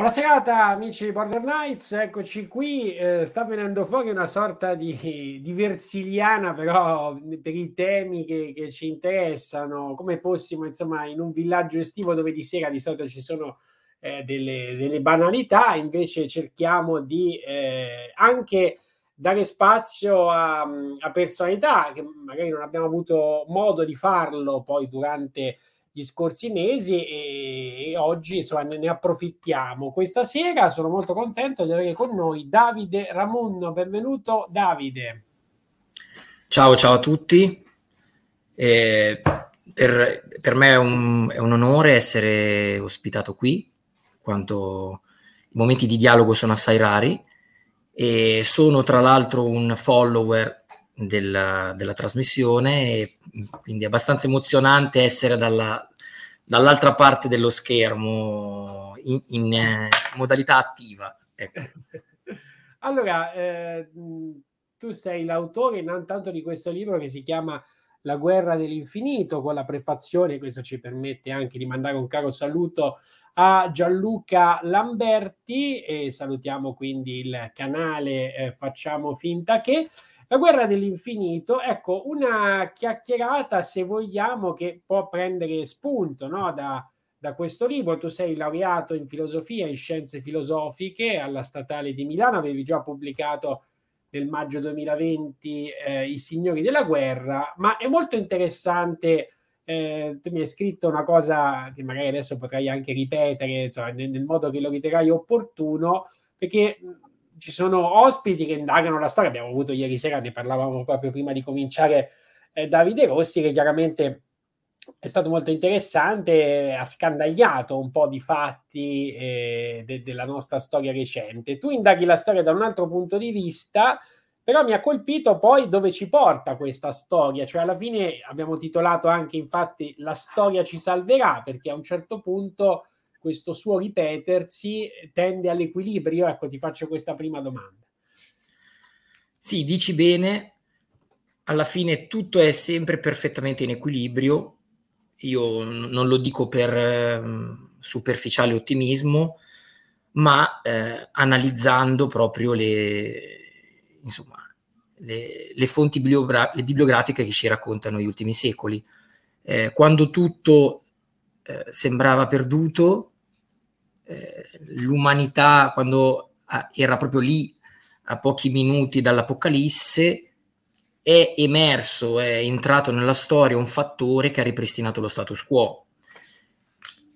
Buona serata amici di Border Knights, eccoci qui, eh, sta venendo fuori una sorta di, di versiliana però per i temi che, che, ci interessano, come fossimo insomma in un villaggio estivo dove di sera di solito ci sono eh, delle, delle, banalità, invece cerchiamo di eh, anche dare spazio a, a personalità che magari non abbiamo avuto modo di farlo poi durante gli scorsi mesi e, e oggi insomma ne, ne, approfittiamo. Questa sera sono molto contento di avere con noi Davide Ramunno. Benvenuto Davide. Ciao, ciao a tutti. Eh, per, per, me è un, è un, onore essere ospitato qui, quanto i momenti di dialogo sono assai rari e sono tra l'altro un follower della, della trasmissione e quindi è abbastanza emozionante essere dalla, dall'altra parte dello schermo in, in eh, modalità attiva. Ecco. allora, eh, tu sei l'autore intanto di questo libro che si chiama La guerra dell'infinito con la prefazione, questo ci permette anche di mandare un caro saluto a Gianluca Lamberti e salutiamo quindi il canale eh, Facciamo finta che la guerra dell'infinito, ecco, una chiacchierata, se vogliamo, che può prendere spunto no? da, da questo libro. Tu sei laureato in filosofia e scienze filosofiche alla Statale di Milano, avevi già pubblicato nel maggio 2020 eh, I Signori della Guerra, ma è molto interessante. Eh, tu mi hai scritto una cosa che magari adesso potrai anche ripetere insomma, nel, nel modo che lo riterrai opportuno, perché ci sono ospiti che indagano la storia. Abbiamo avuto ieri sera, ne parlavamo proprio prima di cominciare, eh, Davide Rossi, che chiaramente è stato molto interessante, ha scandagliato un po' di fatti eh, de- della nostra storia recente. Tu indaghi la storia da un altro punto di vista, però mi ha colpito poi dove ci porta questa storia, cioè alla fine abbiamo titolato anche infatti La storia ci salverà, perché a un certo punto questo suo ripetersi tende all'equilibrio? Ecco, ti faccio questa prima domanda. Sì, dici bene, alla fine tutto è sempre perfettamente in equilibrio. Io non lo dico per eh, superficiale ottimismo, ma eh, analizzando proprio le, insomma, le, le fonti bibliogra- le bibliografiche che ci raccontano gli ultimi secoli. Eh, quando tutto eh, sembrava perduto, eh, l'umanità quando ah, era proprio lì a pochi minuti dall'Apocalisse è emerso, è entrato nella storia un fattore che ha ripristinato lo status quo.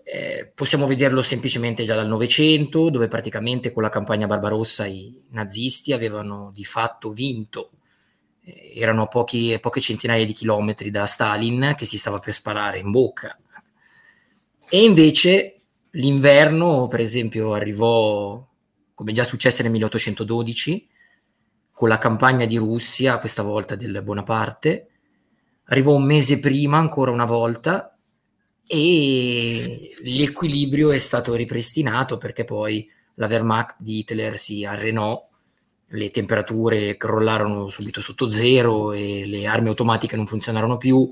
Eh, possiamo vederlo semplicemente già dal Novecento, dove praticamente con la campagna Barbarossa i nazisti avevano di fatto vinto. Eh, erano a pochi, poche centinaia di chilometri da Stalin che si stava per sparare in bocca. E invece l'inverno, per esempio, arrivò, come già successo nel 1812, con la campagna di Russia, questa volta del Bonaparte, arrivò un mese prima ancora una volta e l'equilibrio è stato ripristinato perché poi la Wehrmacht di Hitler si arenò, le temperature crollarono subito sotto zero e le armi automatiche non funzionarono più,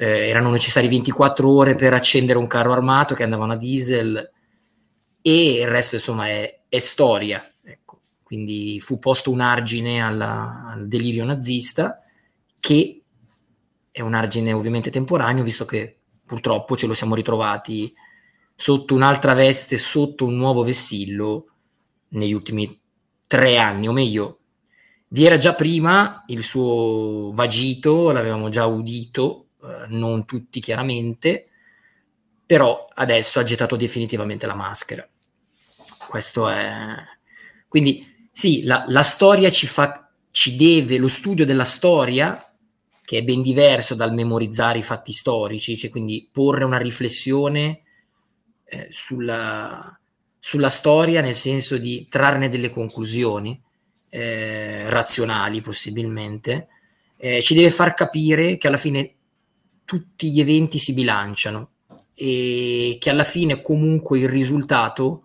eh, erano necessarie 24 ore per accendere un carro armato che andavano a diesel e il resto insomma è, è storia quindi fu posto un argine alla, al delirio nazista che è un argine ovviamente temporaneo visto che purtroppo ce lo siamo ritrovati sotto un'altra veste, sotto un nuovo vessillo negli ultimi tre anni o meglio vi era già prima il suo vagito, l'avevamo già udito, eh, non tutti chiaramente, però adesso ha gettato definitivamente la maschera. Questo è... Quindi sì, la, la storia ci, fa, ci deve, lo studio della storia, che è ben diverso dal memorizzare i fatti storici, cioè quindi porre una riflessione eh, sulla, sulla, storia nel senso di trarne delle conclusioni eh, razionali possibilmente, eh, ci deve far capire che alla fine tutti gli eventi si bilanciano e che alla fine comunque il risultato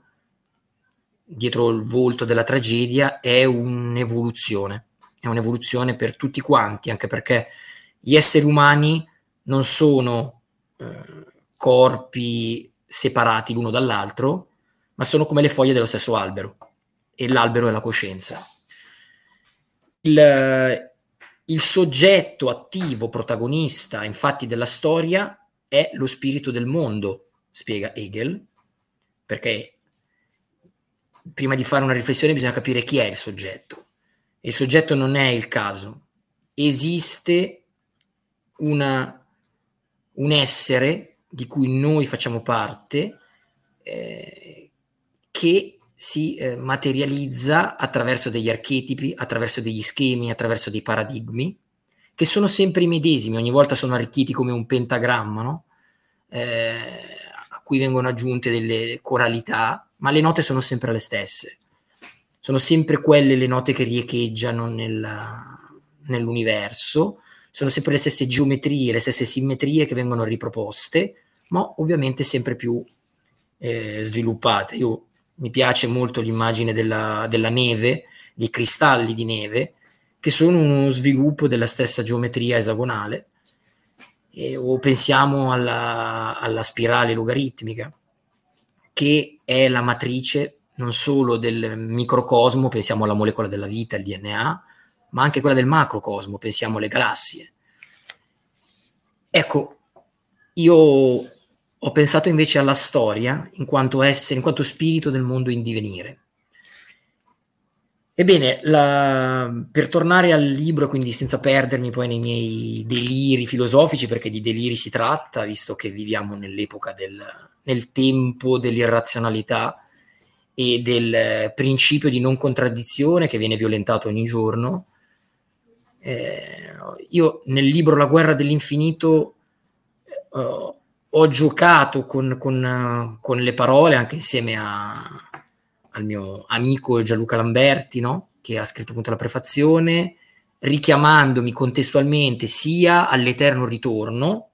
dietro il volto della tragedia è un'evoluzione, è un'evoluzione per tutti quanti, anche perché gli esseri umani non sono eh, corpi separati l'uno dall'altro, ma sono come le foglie dello stesso albero e l'albero è la coscienza. Il, il soggetto attivo, protagonista, infatti, della storia è lo spirito del mondo, spiega Hegel, perché prima di fare una riflessione bisogna capire chi è il soggetto. Il soggetto non è il caso. Esiste una, un essere di cui noi facciamo parte eh, che si eh, materializza attraverso degli archetipi, attraverso degli schemi, attraverso dei paradigmi, che sono sempre i medesimi, ogni volta sono arricchiti come un pentagramma, no? eh, a cui vengono aggiunte delle coralità ma le note sono sempre le stesse. Sono sempre quelle le note che riecheggiano nella, nell'universo, sono sempre le stesse geometrie, le stesse simmetrie che vengono riproposte, ma ovviamente sempre più eh, sviluppate. Io, mi piace molto l'immagine della, della neve, dei cristalli di neve, che sono uno sviluppo della stessa geometria esagonale, e, o pensiamo alla, alla spirale logaritmica che è la matrice non solo del microcosmo, pensiamo alla molecola della vita, il DNA, ma anche quella del macrocosmo, pensiamo alle galassie. Ecco, io ho pensato invece alla storia in quanto essere, in quanto spirito del mondo in divenire. Ebbene, la, per tornare al libro, quindi senza perdermi poi nei miei deliri filosofici, perché di deliri si tratta, visto che viviamo nell'epoca del, nel tempo dell'irrazionalità e del principio di non contraddizione che viene violentato ogni giorno. Eh, io nel libro La guerra dell'infinito eh, ho giocato con, con, con, le parole anche insieme a, al mio amico Gianluca Lamberti, no? che ha scritto appunto la prefazione, richiamandomi contestualmente sia all'eterno ritorno,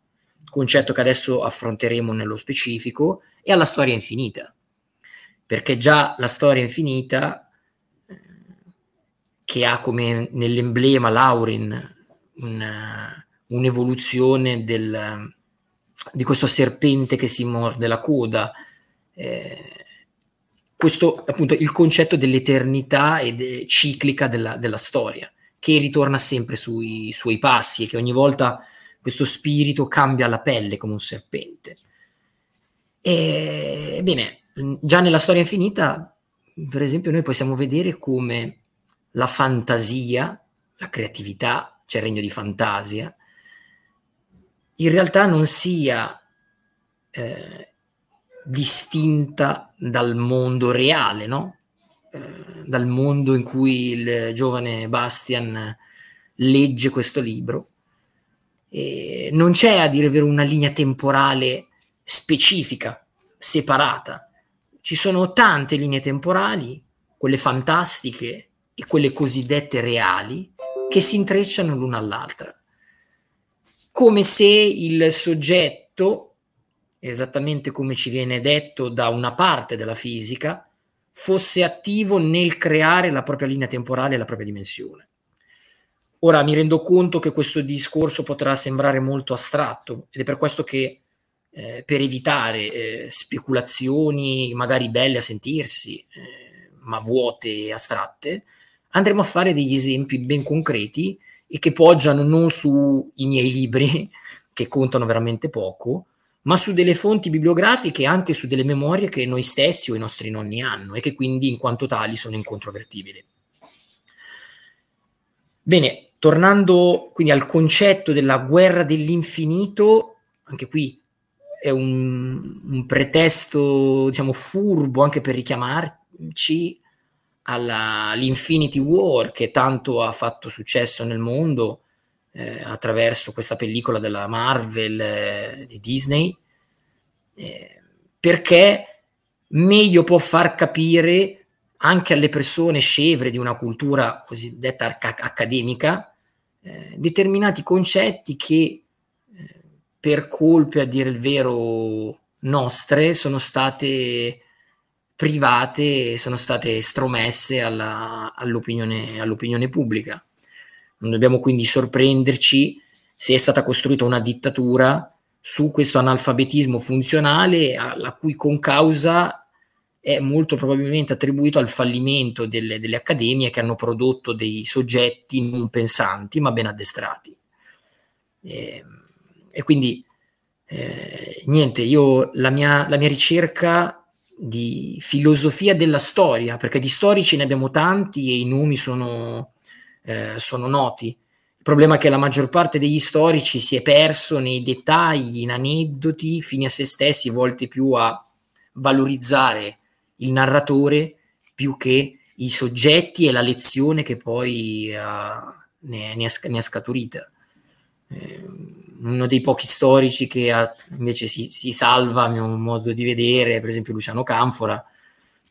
concetto che adesso affronteremo nello specifico, e alla storia infinita, perché già la storia infinita, eh, che ha come nell'emblema Laurin una, un'evoluzione del, di questo serpente che si morde la coda, eh, questo appunto il concetto dell'eternità e de- ciclica della, della, storia, che ritorna sempre sui suoi passi e che ogni volta questo spirito cambia la pelle come un serpente. E, bene, già nella storia infinita, per esempio, noi possiamo vedere come la fantasia, la creatività, cioè il regno di fantasia, in realtà non sia eh, distinta dal mondo reale, no? Eh, dal mondo in cui il giovane Bastian legge questo libro. E non c'è a dire vero una linea temporale specifica, separata. Ci sono tante linee temporali, quelle fantastiche e quelle cosiddette reali, che si intrecciano l'una all'altra. Come se il soggetto, esattamente come ci viene detto da una parte della fisica, fosse attivo nel creare la propria linea temporale e la propria dimensione. Ora mi rendo conto che questo discorso potrà sembrare molto astratto ed è per questo che eh, per evitare eh, speculazioni magari belle a sentirsi, eh, ma vuote e astratte, andremo a fare degli esempi ben concreti e che poggiano non sui miei libri, che contano veramente poco, ma su delle fonti bibliografiche e anche su delle memorie che noi stessi o i nostri nonni hanno e che quindi in quanto tali sono incontrovertibili. Bene, tornando quindi al concetto della guerra dell'infinito, anche qui è un, un pretesto, diciamo, furbo anche per richiamarci all'Infinity War che tanto ha fatto successo nel mondo eh, attraverso questa pellicola della Marvel eh, di Disney, eh, perché meglio può far capire anche alle persone scevre di una cultura cosiddetta arca- accademica eh, determinati concetti che per colpe, a dire il vero, nostre, sono state private sono state estromesse alla, all'opinione, all'opinione pubblica. Non dobbiamo quindi sorprenderci se è stata costruita una dittatura su questo analfabetismo funzionale, la cui concausa è molto probabilmente attribuito al fallimento delle, delle, accademie che hanno prodotto dei soggetti non pensanti ma ben addestrati. E, ehm, e quindi eh, niente, io la mia, la mia ricerca di filosofia della storia, perché di storici ne abbiamo tanti e i nomi sono, eh, sono noti. Il problema è che la maggior parte degli storici si è perso nei dettagli, in aneddoti, fini a se stessi, volti più a valorizzare il narratore più che i soggetti e la lezione che poi uh, ne, ne, è, ne, è, scaturita. Eh, uno dei pochi storici che ha, invece si, si, salva a mio modo di vedere, per esempio Luciano Canfora,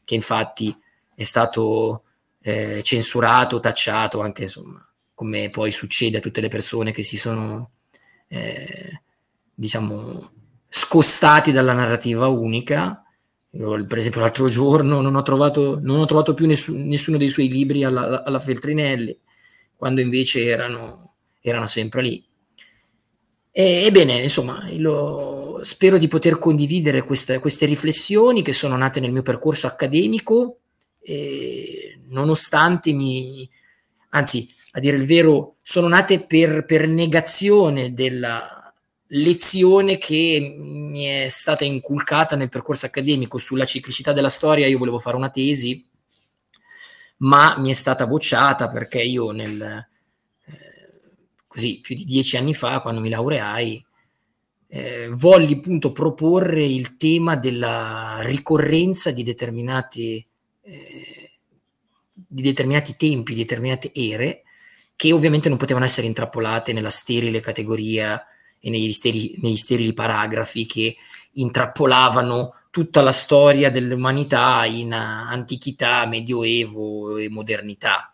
che infatti è stato eh, censurato, tacciato, anche insomma, come poi succede a tutte le persone che si sono, eh, diciamo, scostati dalla narrativa unica. Io, per esempio, l'altro giorno non ho trovato, non ho trovato più nessun, nessuno dei suoi libri alla, alla Feltrinelli, quando invece erano, erano sempre lì ebbene, insomma, lo, spero di poter condividere queste, queste, riflessioni che sono nate nel mio percorso accademico, nonostante mi, anzi, a dire il vero, sono nate per, per negazione della lezione che mi è stata inculcata nel percorso accademico sulla ciclicità della storia. Io volevo fare una tesi, ma mi è stata bocciata perché io nel, così più di dieci anni fa, quando mi laureai, eh, volli appunto proporre il tema della ricorrenza di determinati, eh, di determinati tempi, di determinate ere, che ovviamente non potevano essere intrappolate nella sterile categoria e negli sterili, negli sterili paragrafi che intrappolavano tutta la storia dell'umanità in antichità, medioevo e modernità.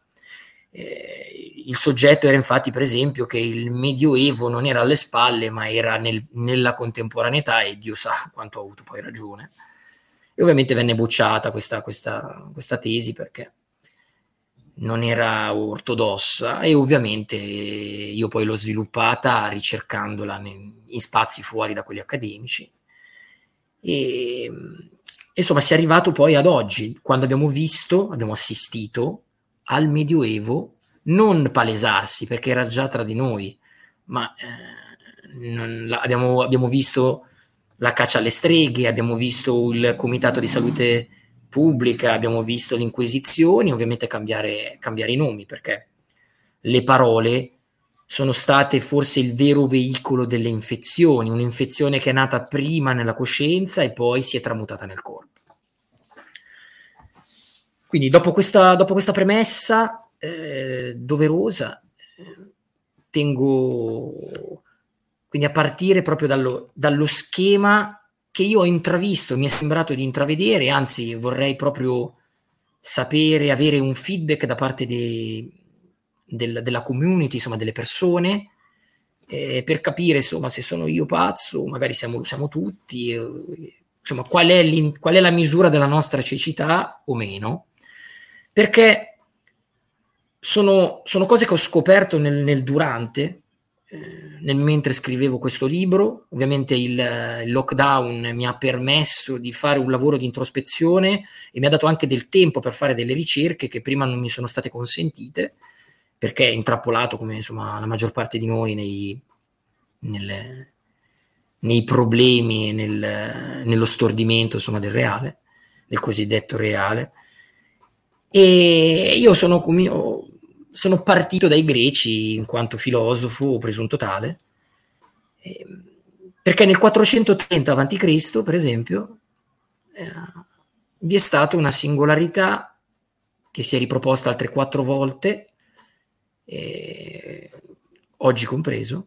Eh, il soggetto era infatti, per esempio, che il Medioevo non era alle spalle, ma era nel, nella contemporaneità e Dio sa quanto ha avuto poi ragione. E ovviamente venne bocciata questa, questa, questa tesi perché non era ortodossa e ovviamente io poi l'ho sviluppata ricercandola in spazi fuori da quelli accademici. E insomma si è arrivato poi ad oggi, quando abbiamo visto, abbiamo assistito al Medioevo non palesarsi perché era già tra di noi, ma eh, non, abbiamo, abbiamo, visto la caccia alle streghe, abbiamo visto il Comitato di Salute Pubblica, abbiamo visto le inquisizioni, ovviamente cambiare, cambiare i nomi, perché le parole sono state forse il vero veicolo delle infezioni, un'infezione che è nata prima nella coscienza e poi si è tramutata nel corpo. Quindi dopo questa, dopo questa premessa eh, doverosa, eh, tengo quindi a partire proprio dallo, dallo schema che io ho intravisto, mi è sembrato di intravedere, anzi vorrei proprio sapere, avere un feedback da parte dei, del, della community, insomma delle persone, eh, per capire insomma se sono io pazzo, magari siamo, siamo tutti, eh, insomma qual è, qual è la misura della nostra cecità o meno, perché sono, sono cose che ho scoperto nel, nel durante, eh, nel mentre scrivevo questo libro. Ovviamente il, il, lockdown mi ha permesso di fare un lavoro di introspezione e mi ha dato anche del tempo per fare delle ricerche che prima non mi sono state consentite, perché è intrappolato, come insomma la maggior parte di noi, nei, nelle, nei problemi nel, nello stordimento insomma, del reale, del cosiddetto reale. E io sono, sono partito dai greci in quanto filosofo presunto tale, ehm, perché nel 430 a.C., per esempio, eh, vi è stata una singolarità che si è riproposta altre quattro volte, eh, oggi compreso,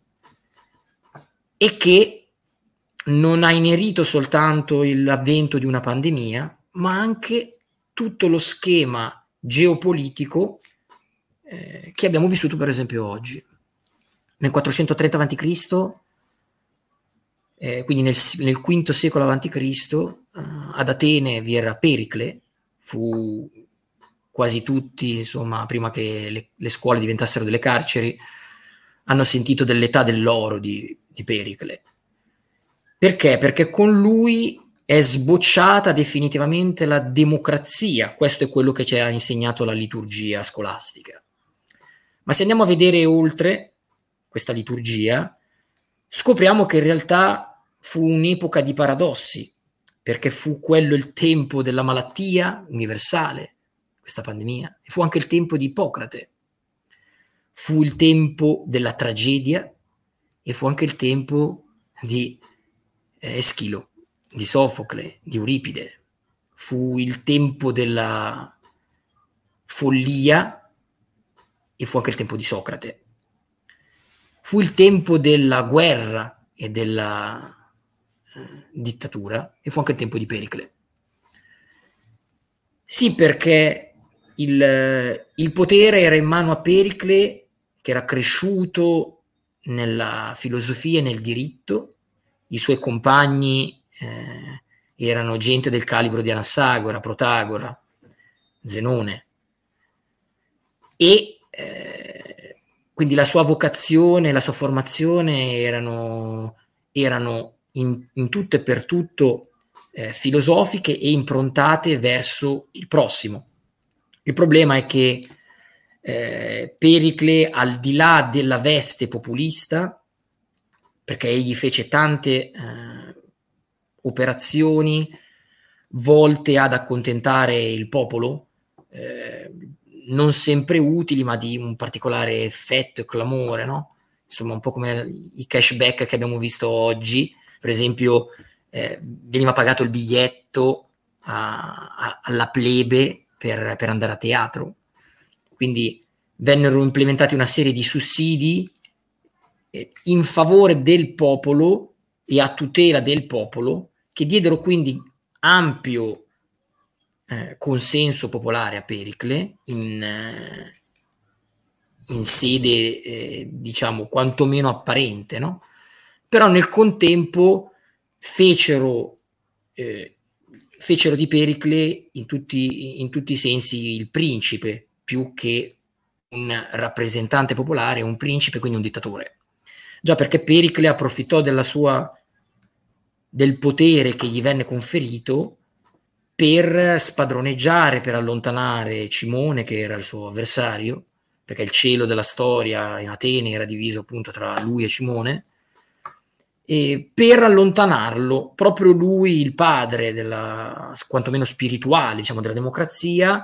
e che non ha inerito soltanto l'avvento di una pandemia, ma anche tutto lo schema geopolitico eh, che abbiamo vissuto per esempio oggi. Nel 430 a.C., eh, quindi nel, nel, V secolo a.C., eh, ad Atene vi era Pericle, fu quasi tutti, insomma, prima che le, le, scuole diventassero delle carceri, hanno sentito dell'età dell'oro di, di Pericle. Perché? Perché con lui è sbocciata definitivamente la democrazia. Questo è quello che ci ha insegnato la liturgia scolastica. Ma se andiamo a vedere oltre questa liturgia, scopriamo che in realtà fu un'epoca di paradossi, perché fu quello il tempo della malattia universale, questa pandemia, e fu anche il tempo di Ippocrate, fu il tempo della tragedia e fu anche il tempo di eh, Eschilo di Sofocle, di Euripide. Fu il tempo della follia e fu anche il tempo di Socrate. Fu il tempo della guerra e della eh, dittatura e fu anche il tempo di Pericle. Sì, perché il, il potere era in mano a Pericle, che era cresciuto nella filosofia e nel diritto, i suoi compagni eh, erano gente del calibro di Anassagora, Protagora, Zenone. E eh, quindi la sua vocazione, la sua formazione erano, erano in, in, tutto e per tutto eh, filosofiche e improntate verso il prossimo. Il problema è che eh, Pericle, al di là della veste populista, perché egli fece tante eh, operazioni volte ad accontentare il popolo, eh, non sempre utili, ma di un particolare effetto e clamore, no? Insomma, un po' come i cashback che abbiamo visto oggi, per esempio, eh, veniva pagato il biglietto a, a, alla plebe per, per andare a teatro. Quindi vennero implementati una serie di sussidi eh, in favore del popolo e a tutela del popolo che diedero quindi ampio eh, consenso popolare a Pericle in, eh, in sede, eh, diciamo, quantomeno apparente, no? Però nel contempo fecero, eh, fecero di Pericle in tutti, in tutti i sensi il principe, più che un rappresentante popolare, un principe, quindi un dittatore. Già perché Pericle approfittò della sua del potere che gli venne conferito per spadroneggiare, per allontanare Cimone, che era il suo avversario, perché il cielo della storia in Atene era diviso appunto tra lui e Cimone, e per allontanarlo, proprio lui, il padre della, quantomeno spirituale, diciamo, della democrazia,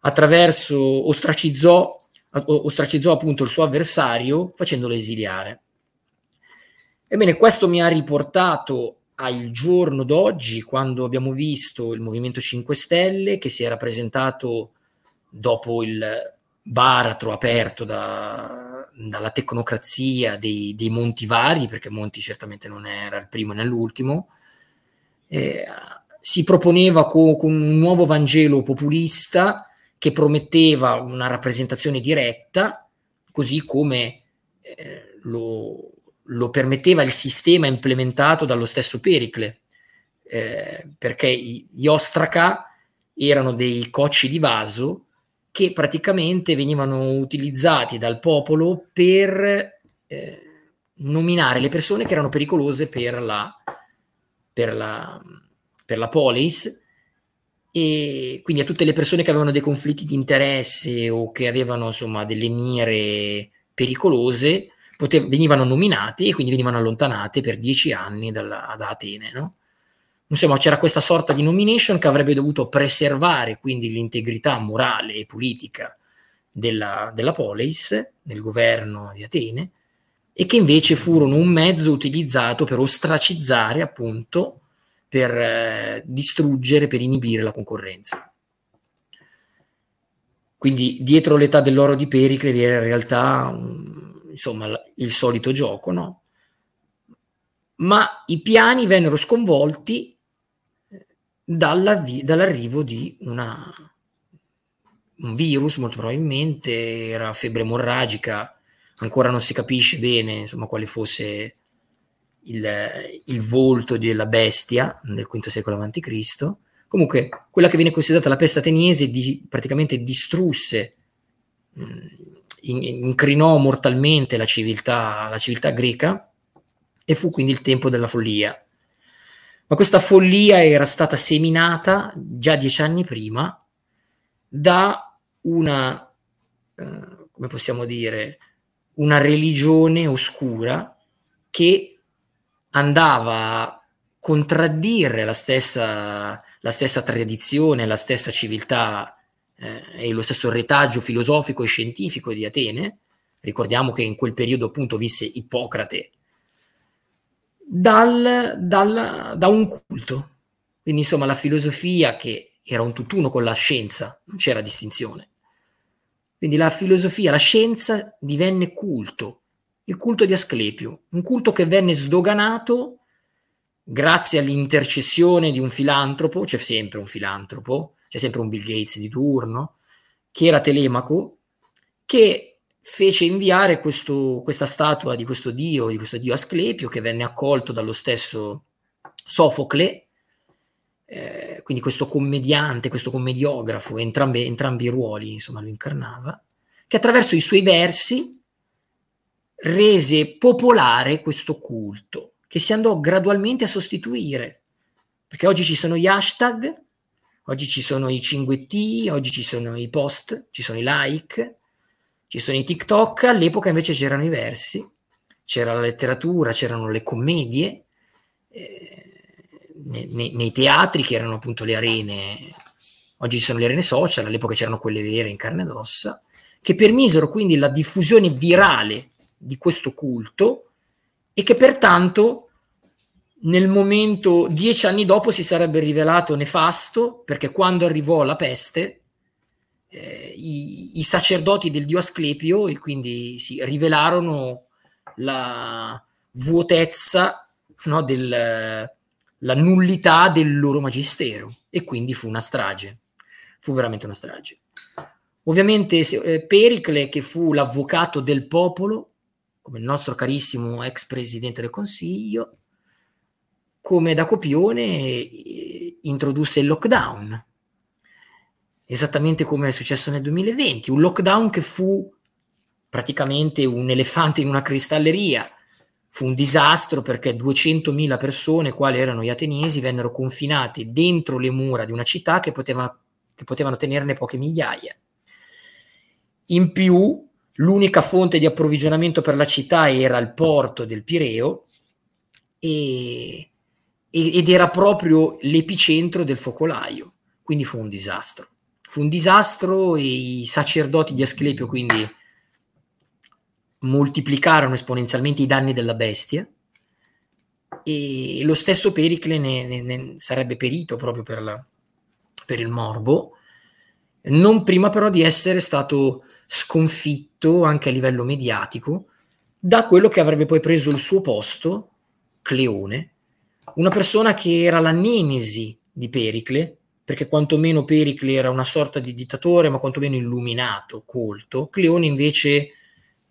Attraverso ostracizzò, ostracizzò appunto il suo avversario facendolo esiliare. Ebbene, questo mi ha riportato al giorno d'oggi, quando abbiamo visto il Movimento 5 Stelle che si era presentato dopo il baratro aperto da, dalla tecnocrazia dei, dei, Monti vari, perché Monti certamente non era il primo né l'ultimo, eh, si proponeva co- con un nuovo Vangelo populista che prometteva una rappresentazione diretta, così come eh, lo, lo, permetteva il sistema implementato dallo stesso Pericle, eh, perché gli ostraca erano dei cocci di vaso che praticamente venivano utilizzati dal popolo per eh, nominare le persone che erano pericolose per la, per la, per la polis e quindi a tutte le persone che avevano dei conflitti di interesse o che avevano insomma delle mire pericolose potev- venivano nominati e quindi venivano allontanate per dieci anni dalla, da Atene. No? Insomma, c'era questa sorta di nomination che avrebbe dovuto preservare quindi l'integrità morale e politica della, della polis, del governo di Atene, e che invece furono un mezzo utilizzato per ostracizzare appunto per eh, distruggere, per inibire la concorrenza. Quindi dietro l'età dell'oro di Pericle vi era in realtà um, insomma, il solito gioco, no? Ma i piani vennero sconvolti eh, dall'arrivo di una, un virus, molto probabilmente era febbre emorragica, ancora non si capisce bene insomma, quale fosse il, il volto della bestia nel V secolo a.C. Comunque, quella che viene considerata la peste ateniese di, praticamente distrusse, in, incrinò mortalmente la civiltà, la civiltà greca e fu quindi il tempo della follia. Ma questa follia era stata seminata già dieci anni prima da una, eh, come possiamo dire, una religione oscura che andava a contraddire la stessa, la stessa tradizione, la stessa civiltà eh, e lo stesso retaggio filosofico e scientifico di Atene. Ricordiamo che in quel periodo appunto visse Ippocrate, dal, dal, da un culto. Quindi insomma la filosofia che era un tutt'uno con la scienza, non c'era distinzione. Quindi la filosofia, la scienza divenne culto, il culto di Asclepio, un culto che venne sdoganato grazie all'intercessione di un filantropo, c'è sempre un filantropo, c'è sempre un Bill Gates di turno, che era Telemaco, che fece inviare questo, questa statua di questo dio, di questo dio Asclepio, che venne accolto dallo stesso Sofocle, eh, quindi questo commediante, questo commediografo, entrambi, entrambi i ruoli, insomma, lo incarnava, che attraverso i suoi versi rese popolare questo culto che si andò gradualmente a sostituire. Perché oggi ci sono gli hashtag, oggi ci sono i cinguetti, oggi ci sono i post, ci sono i like, ci sono i TikTok, all'epoca invece c'erano i versi, c'era la letteratura, c'erano le commedie, eh, nei, nei, teatri che erano appunto le arene, oggi ci sono le arene social, all'epoca c'erano quelle vere in carne ed ossa, che permisero quindi la diffusione virale di questo culto e che pertanto nel momento, dieci anni dopo, si sarebbe rivelato nefasto perché quando arrivò la peste, eh, i, i, sacerdoti del dio Asclepio e quindi si rivelarono la vuotezza, no, del, la nullità del loro magistero e quindi fu una strage, fu veramente una strage. Ovviamente eh, Pericle, che fu l'avvocato del popolo, come il nostro carissimo ex presidente del Consiglio, come da copione eh, introdusse il lockdown, esattamente come è successo nel 2020, un lockdown che fu praticamente un elefante in una cristalleria, fu un disastro perché 200.000 persone, quali erano gli ateniesi, vennero confinate dentro le mura di una città che, poteva, che potevano tenerne poche migliaia. In più, l'unica fonte di approvvigionamento per la città era il porto del Pireo e ed era proprio l'epicentro del focolaio, quindi fu un disastro. Fu un disastro e i sacerdoti di Asclepio quindi moltiplicarono esponenzialmente i danni della bestia e lo stesso Pericle ne, ne, ne sarebbe perito proprio per, la, per il morbo, non prima però di essere stato sconfitto anche a livello mediatico da quello che avrebbe poi preso il suo posto, Cleone, una persona che era la nemesi di Pericle, perché quantomeno Pericle era una sorta di dittatore, ma quantomeno illuminato, colto. Cleone invece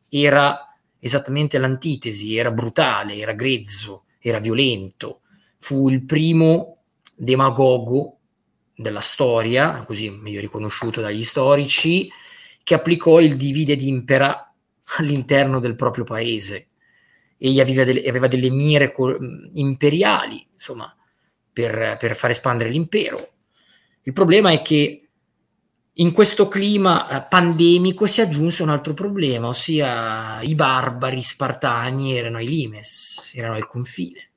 era esattamente l'antitesi, era brutale, era grezzo, era violento. Fu il primo demagogo della storia, così meglio riconosciuto dagli storici, che applicò il divide ed impera all'interno del proprio paese egli aveva delle, aveva delle mire co- imperiali, insomma, per, per far espandere l'impero. Il problema è che in questo clima eh, pandemico si aggiunse un altro problema, ossia i barbari spartani erano ai limes, erano al confine.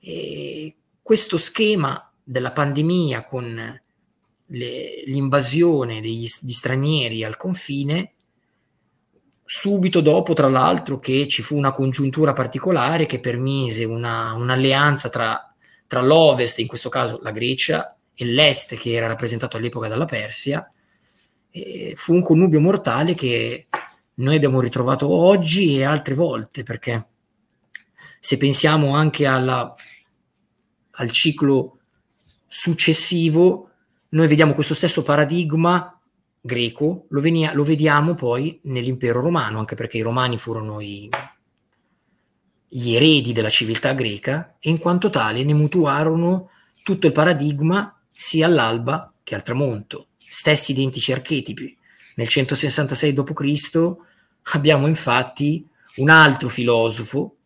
E questo schema della pandemia con le, l'invasione degli, di stranieri al confine subito dopo, tra l'altro, che ci fu una congiuntura particolare che permise una, un'alleanza tra, tra, l'Ovest, in questo caso la Grecia, e l'Est, che era rappresentato all'epoca dalla Persia, e fu un connubio mortale che noi abbiamo ritrovato oggi e altre volte, perché se pensiamo anche alla, al ciclo successivo, noi vediamo questo stesso paradigma greco lo, venia, lo, vediamo poi nell'impero romano, anche perché i romani furono i, gli eredi della civiltà greca e in quanto tale ne mutuarono tutto il paradigma sia all'alba che al tramonto, stessi identici archetipi. Nel 166 d.C. abbiamo infatti un altro filosofo,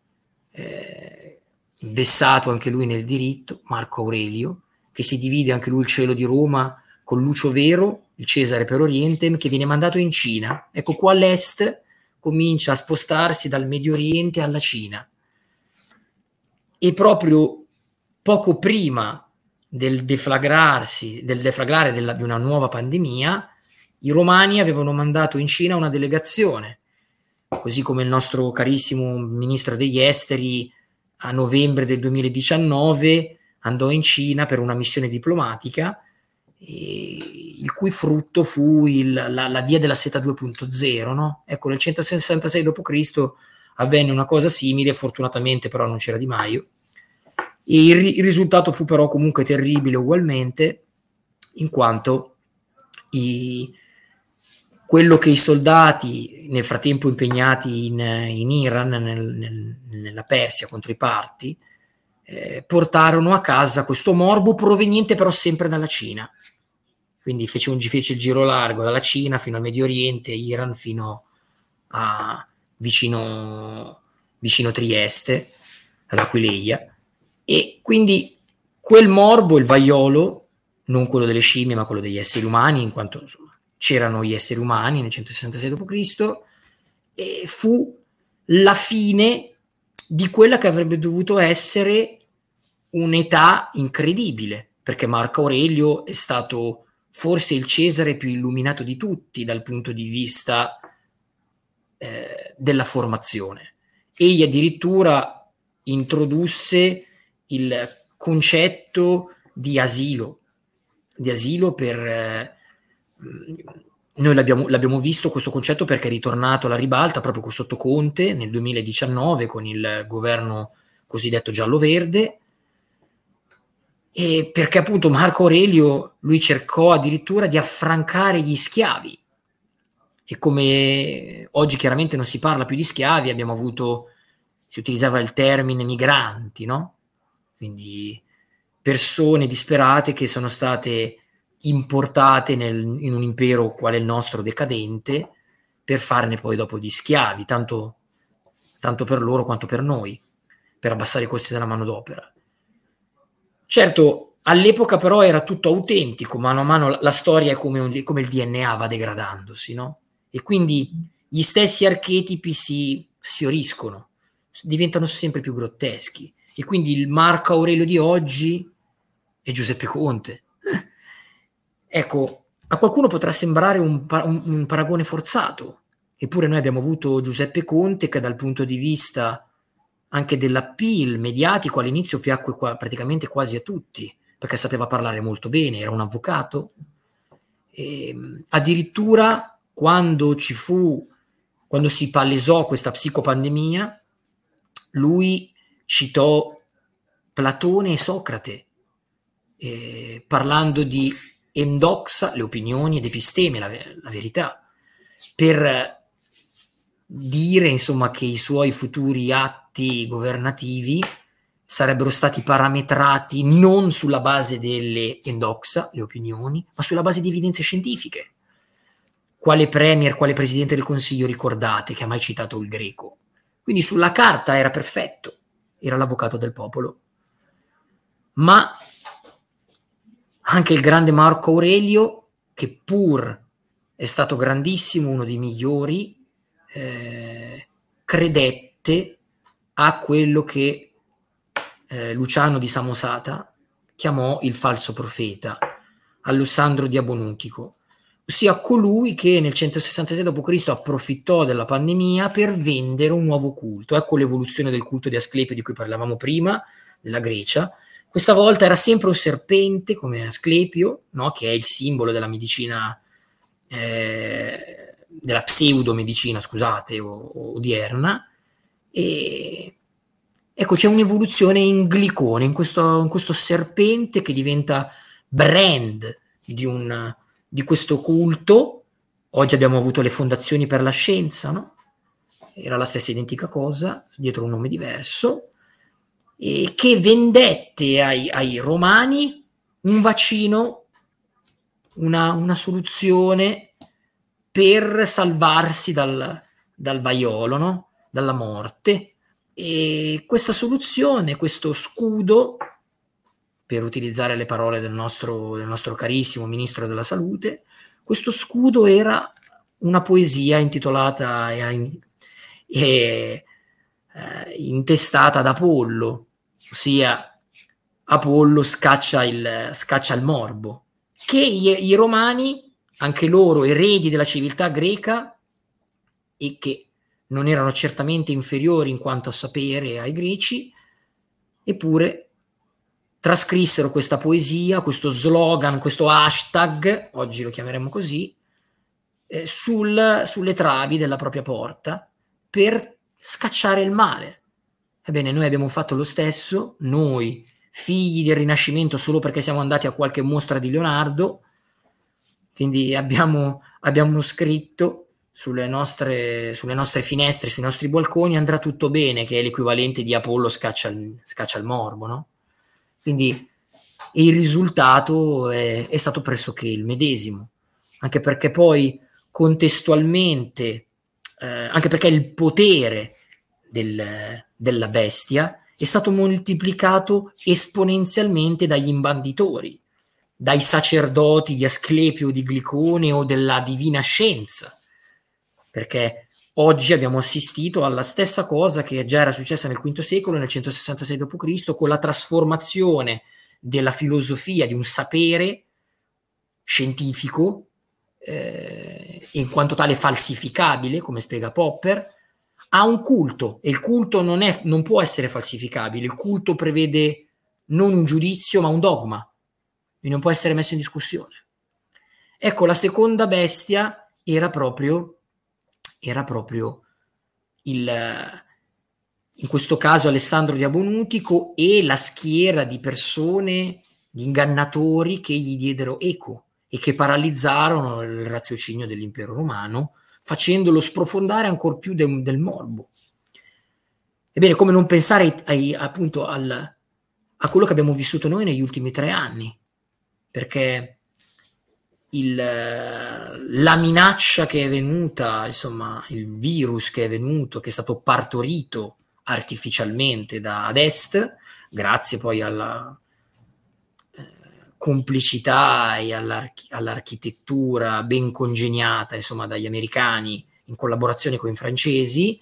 eh, vessato anche lui nel diritto, Marco Aurelio, che si divide anche lui il cielo di Roma con Lucio Vero il Cesare per Orientem, che viene mandato in Cina. Ecco, qua l'Est comincia a spostarsi dal Medio Oriente alla Cina. E proprio poco prima del deflagrarsi, del deflagrare della, di una nuova pandemia, i romani avevano mandato in Cina una delegazione, così come il nostro carissimo ministro degli esteri a novembre del 2019 andò in Cina per una missione diplomatica il cui frutto fu il, la, la, via della seta 2.0. No? Ecco, nel 166 d.C. avvenne una cosa simile, fortunatamente però non c'era Di Maio, il, il risultato fu però comunque terribile ugualmente, in quanto i, quello che i soldati nel frattempo impegnati in, in Iran, nel, nel, nella Persia contro i parti, eh, portarono a casa questo morbo proveniente però sempre dalla Cina quindi fece, un, fece il giro largo dalla Cina fino al Medio Oriente, Iran fino a vicino, vicino Trieste, all'Aquileia, e quindi quel morbo, il vaiolo, non quello delle scimmie ma quello degli esseri umani, in quanto insomma, c'erano gli esseri umani nel 166 d.C., fu la fine di quella che avrebbe dovuto essere un'età incredibile, perché Marco Aurelio è stato forse il Cesare più illuminato di tutti dal punto di vista eh, della formazione. Egli addirittura introdusse il concetto di asilo, di asilo per... Eh, noi l'abbiamo, l'abbiamo, visto questo concetto perché è ritornato alla ribalta proprio sotto Conte nel 2019 con il governo cosiddetto giallo-verde e perché appunto Marco Aurelio lui cercò addirittura di affrancare gli schiavi e come oggi chiaramente non si parla più di schiavi abbiamo avuto si utilizzava il termine migranti no? quindi persone disperate che sono state importate nel, in un impero quale il nostro decadente per farne poi dopo gli schiavi, tanto, tanto per loro quanto per noi, per abbassare i costi della manodopera. Certo, all'epoca però era tutto autentico, mano a mano la, storia è come, un, come, il DNA va degradandosi, no? E quindi gli stessi archetipi si sfioriscono, diventano sempre più grotteschi. E quindi il Marco Aurelio di oggi è Giuseppe Conte, Ecco, a qualcuno potrà sembrare un, un, un paragone forzato, eppure noi abbiamo avuto Giuseppe Conte che dal punto di vista anche dell'appeal mediatico all'inizio piacque qua, praticamente quasi a tutti, perché sapeva parlare molto bene, era un avvocato. E, ehm, addirittura quando ci fu, quando si palesò questa psicopandemia, lui citò Platone e Socrate, eh, parlando di endoxa le opinioni ed episteme, la, la verità, per dire insomma che i suoi futuri atti governativi sarebbero stati parametrati non sulla base delle endoxa, le opinioni, ma sulla base di evidenze scientifiche. Quale premier, quale presidente del Consiglio ricordate che ha mai citato il greco? Quindi sulla carta era perfetto, era l'avvocato del popolo. Ma anche il grande Marco Aurelio, che pur è stato grandissimo, uno dei migliori, eh, credette a quello che eh, Luciano di Samosata chiamò il falso profeta, Alessandro di Abonutico, ossia colui che nel 166 d.C. approfittò della pandemia per vendere un nuovo culto. Ecco l'evoluzione del culto di Asclepio di cui parlavamo prima, della Grecia, questa volta era sempre un serpente come Asclepio, no? che è il simbolo della medicina, eh, della pseudomedicina, scusate, o, o odierna. E ecco, c'è un'evoluzione in glicone, in questo, in questo serpente che diventa brand di, un, di questo culto. Oggi abbiamo avuto le fondazioni per la scienza, no? Era la stessa identica cosa, dietro un nome diverso eh, che vendette ai, ai, romani un vaccino, una, una soluzione per salvarsi dal, dal vaiolo, no? dalla morte. E questa soluzione, questo scudo, per utilizzare le parole del nostro, del nostro carissimo ministro della salute, questo scudo era una poesia intitolata e, e eh, intestata ad Apollo, ossia Apollo scaccia il, scaccia il morbo, che i, i romani, anche loro eredi della civiltà greca e che non erano certamente inferiori in quanto a sapere ai greci, eppure trascrissero questa poesia, questo slogan, questo hashtag, oggi lo chiameremo così, eh, sul, sulle travi della propria porta per scacciare il male. Ebbene, noi abbiamo fatto lo stesso, noi, figli del Rinascimento solo perché siamo andati a qualche mostra di Leonardo, quindi abbiamo, abbiamo scritto sulle nostre, sulle nostre, finestre, sui nostri balconi, andrà tutto bene, che è l'equivalente di Apollo scaccia il, scaccia il morbo, no? Quindi il risultato è, è stato pressoché il medesimo, anche perché poi contestualmente, eh, anche perché il potere del, della bestia è stato moltiplicato esponenzialmente dagli imbanditori, dai sacerdoti di Asclepio, di Glicone o della divina scienza, perché oggi abbiamo assistito alla stessa cosa che già era successa nel V secolo, nel 166 d.C., con la trasformazione della filosofia di un sapere scientifico, eh, in quanto tale falsificabile, come spiega Popper, ha un culto e il culto non, è, non può essere falsificabile, il culto prevede non un giudizio, ma un dogma. Quindi non può essere messo in discussione. Ecco, la seconda bestia era proprio, era proprio il, in questo caso Alessandro di Abonutico e la schiera di persone, di ingannatori che gli diedero eco e che paralizzarono il raziocinio dell'impero romano, facendolo sprofondare ancora più del, del morbo. Ebbene, come non pensare ai, ai, appunto al, a quello che abbiamo vissuto noi negli ultimi tre anni? Perché il, la minaccia che è venuta, insomma, il virus che è venuto, che è stato partorito artificialmente da, ad est, grazie poi alla complicità e all'arch- all'architettura ben congegnata, insomma, dagli americani in collaborazione con i francesi,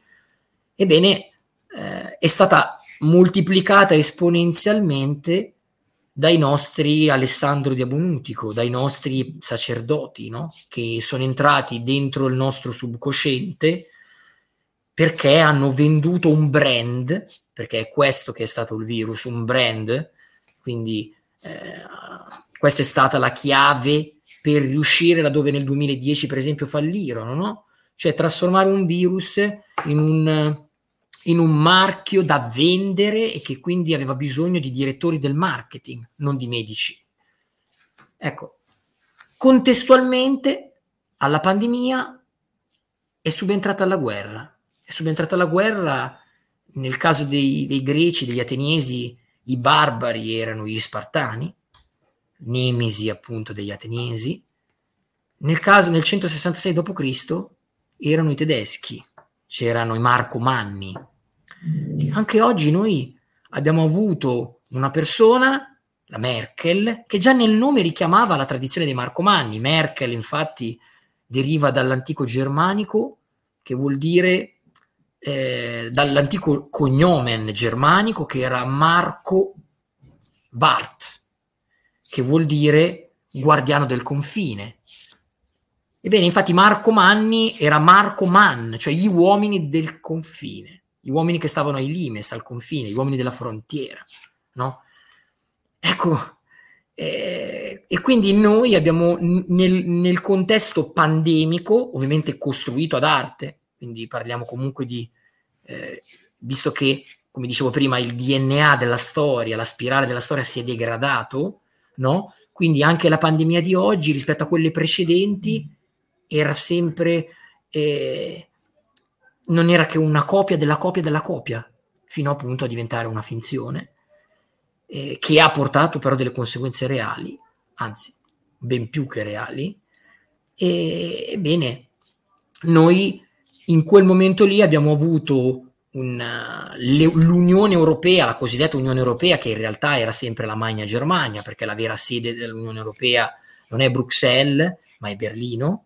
ebbene, eh, è stata moltiplicata esponenzialmente dai nostri Alessandro di Abonutico, dai nostri sacerdoti, no? che sono entrati dentro il nostro subconsciente perché hanno venduto un brand, perché è questo che è stato il virus, un brand, quindi eh, questa è stata la chiave per riuscire laddove nel 2010 per esempio fallirono, no? Cioè trasformare un virus in un, in un marchio da vendere e che quindi aveva bisogno di direttori del marketing, non di medici. Ecco, contestualmente alla pandemia è subentrata la guerra è subentrata la guerra, nel caso dei, dei greci, degli ateniesi, i barbari erano gli spartani, nemesi appunto degli ateniesi, nel caso nel 166 d.C. erano i tedeschi, c'erano i Marco Manni. Anche oggi noi abbiamo avuto una persona, la Merkel, che già nel nome richiamava la tradizione dei Marco Manni. Merkel infatti deriva dall'antico germanico che vuol dire eh, dall'antico cognomen germanico che era Marco Bart, che vuol dire guardiano del confine. Ebbene, infatti Marco Manni era Marco Man, cioè gli uomini del confine, gli uomini che stavano ai limes, al confine, gli uomini della frontiera, no? Ecco, eh, e quindi noi abbiamo nel, nel contesto pandemico, ovviamente costruito ad arte, quindi parliamo comunque di eh, visto che, come dicevo prima, il DNA della storia, la spirale della storia si è degradato, no? Quindi anche la pandemia di oggi rispetto a quelle precedenti era sempre, eh, non era che una copia della copia della copia, fino appunto a diventare una finzione, eh, che ha portato però delle conseguenze reali, anzi, ben più che reali. E, ebbene, noi in quel momento lì abbiamo avuto una, le, l'Unione Europea, la cosiddetta Unione Europea, che in realtà era sempre la Magna Germania, perché la vera sede dell'Unione Europea non è Bruxelles, ma è Berlino.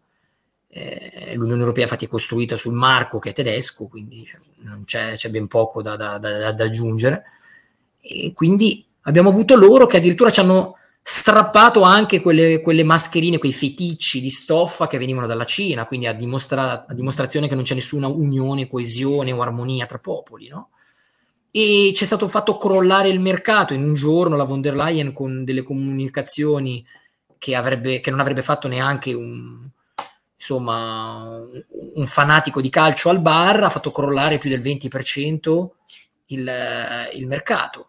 Eh, L'Unione Europea infatti è costruita sul marco che è tedesco, quindi non c'è, c'è ben poco da, da, da, da aggiungere. E quindi abbiamo avuto loro che addirittura ci hanno strappato anche quelle, quelle, mascherine, quei feticci di stoffa che venivano dalla Cina, quindi a, dimostra- a, dimostrazione che non c'è nessuna unione, coesione o armonia tra popoli, no? E c'è stato fatto crollare il mercato in un giorno la von der Leyen con delle comunicazioni che, avrebbe, che non avrebbe fatto neanche un, insomma, un fanatico di calcio al bar, ha fatto crollare più del 20% il, il mercato.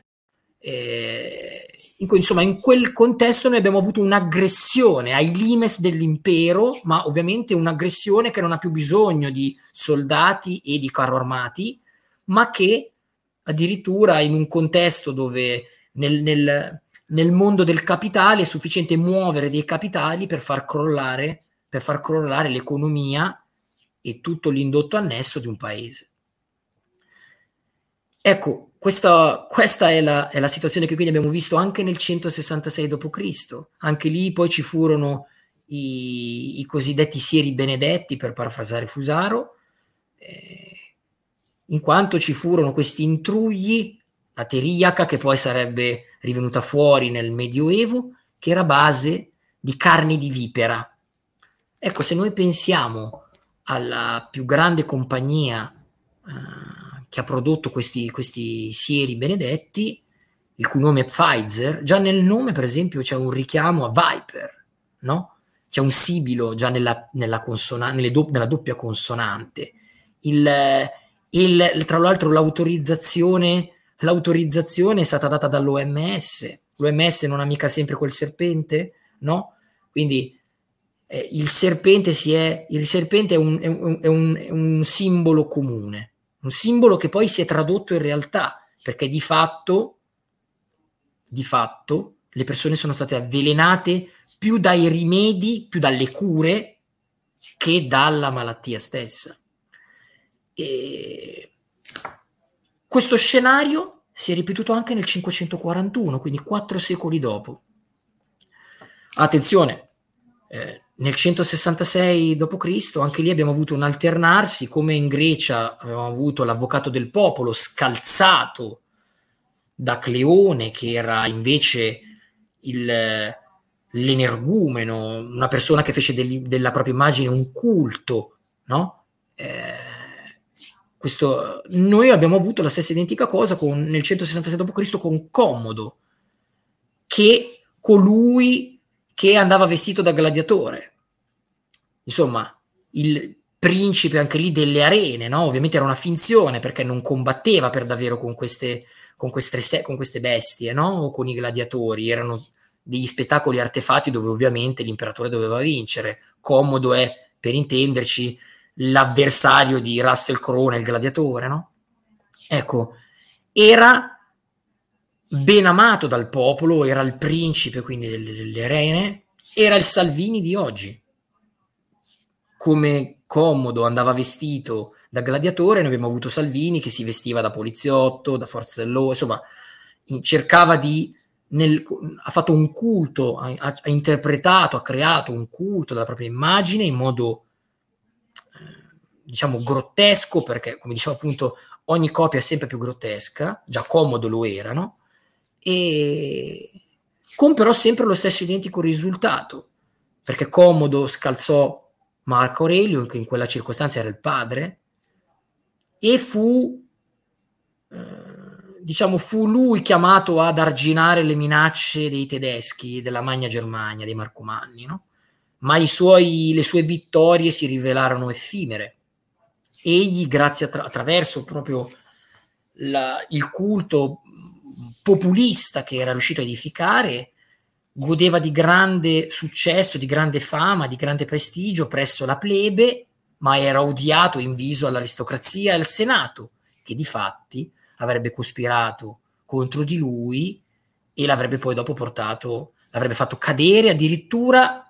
Eh, in cui, insomma, in quel contesto noi abbiamo avuto un'aggressione ai limes dell'impero, ma ovviamente un'aggressione che non ha più bisogno di soldati e di carro armati, ma che addirittura in un contesto dove nel, nel, nel mondo del capitale è sufficiente muovere dei capitali per far crollare, per far crollare l'economia e tutto l'indotto annesso di un paese. Ecco, questa, questa è, la, è, la, situazione che quindi abbiamo visto anche nel 166 d.C. Anche lì poi ci furono i, i cosiddetti sieri benedetti, per parafrasare Fusaro, eh, in quanto ci furono questi intrugli, la teriaca che poi sarebbe rivenuta fuori nel Medioevo, che era base di carni di vipera. Ecco, se noi pensiamo alla più grande compagnia eh, che ha prodotto questi, questi sieri benedetti, il cui nome è Pfizer, già nel nome, per esempio, c'è un richiamo a Viper, no? C'è un sibilo già nella, nella, consona- do- nella doppia consonante. Il, il, tra l'altro l'autorizzazione, l'autorizzazione è stata data dall'OMS. L'OMS non ha mica sempre quel serpente, no? Quindi eh, il serpente, è, il serpente è un, è un, è un, è un simbolo comune un simbolo che poi si è tradotto in realtà, perché di fatto, di fatto le persone sono state avvelenate più dai rimedi, più dalle cure che dalla malattia stessa. E questo scenario si è ripetuto anche nel 541, quindi quattro secoli dopo. Attenzione, eh, nel 166 d.C. anche lì abbiamo avuto un alternarsi, come in Grecia avevamo avuto l'avvocato del popolo scalzato da Cleone, che era invece il, l'energumeno, una persona che fece del, della propria immagine un culto, no? Eh, questo, noi abbiamo avuto la stessa identica cosa con, nel 166 d.C. con Commodo, che colui che andava vestito da gladiatore. Insomma, il principe anche lì delle arene, no? Ovviamente era una finzione perché non combatteva per davvero con queste, con queste, con queste bestie, no? O con i gladiatori, erano degli spettacoli artefatti dove ovviamente l'imperatore doveva vincere. Comodo è, per intenderci, l'avversario di Russell Crowe, il gladiatore, no? Ecco, era ben amato dal popolo, era il principe quindi delle, delle arene, era il Salvini di oggi. Come comodo andava vestito da gladiatore, noi abbiamo avuto Salvini che si vestiva da poliziotto, da forza dell'ordine, insomma, cercava di nel, ha fatto un culto, ha, ha, interpretato, ha creato un culto della propria immagine in modo eh, diciamo grottesco, perché come dicevo appunto ogni copia è sempre più grottesca, già comodo lo era, no? e con però sempre lo stesso identico risultato, perché Comodo scalzò Marco Aurelio, che in quella circostanza era il padre, e fu, eh, diciamo, fu lui chiamato ad arginare le minacce dei tedeschi, della Magna Germania, dei Marcomanni, no? ma suoi, le sue vittorie si rivelarono effimere. Egli, grazie attra- attraverso proprio la, il culto populista che era riuscito a edificare, godeva di grande successo, di grande fama, di grande prestigio presso la plebe, ma era odiato in viso all'aristocrazia e al Senato, che di fatti avrebbe cospirato contro di lui e l'avrebbe poi dopo portato, l'avrebbe fatto cadere addirittura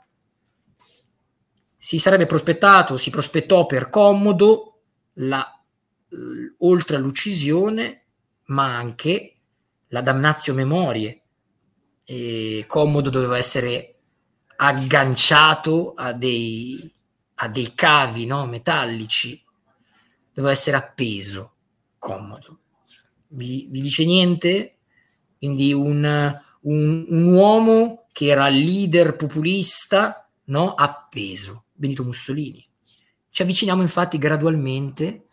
si sarebbe prospettato, si prospettò per comodo la, oltre all'uccisione, ma anche la damnazio memorie. E comodo doveva essere agganciato a dei, a dei cavi no, metallici, doveva essere appeso, comodo. Vi, vi dice niente? Quindi un, un, un, uomo che era leader populista, no, appeso, Benito Mussolini. Ci avviciniamo infatti gradualmente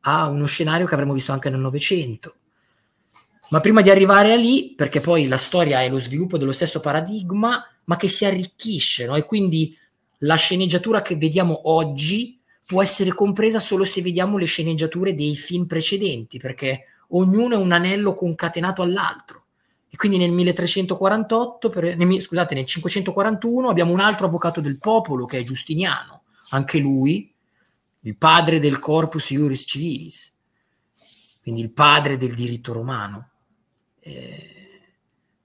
a uno scenario che avremmo visto anche nel Novecento. Ma prima di arrivare a lì, perché poi la storia è lo sviluppo dello stesso paradigma, ma che si arricchisce, no? E quindi la sceneggiatura che vediamo oggi può essere compresa solo se vediamo le sceneggiature dei film precedenti, perché ognuno è un anello concatenato all'altro. E quindi nel 1348, per, nel, scusate, nel 541 abbiamo un altro avvocato del popolo che è Giustiniano, anche lui il padre del corpus iuris civilis, quindi il padre del diritto romano. Eh,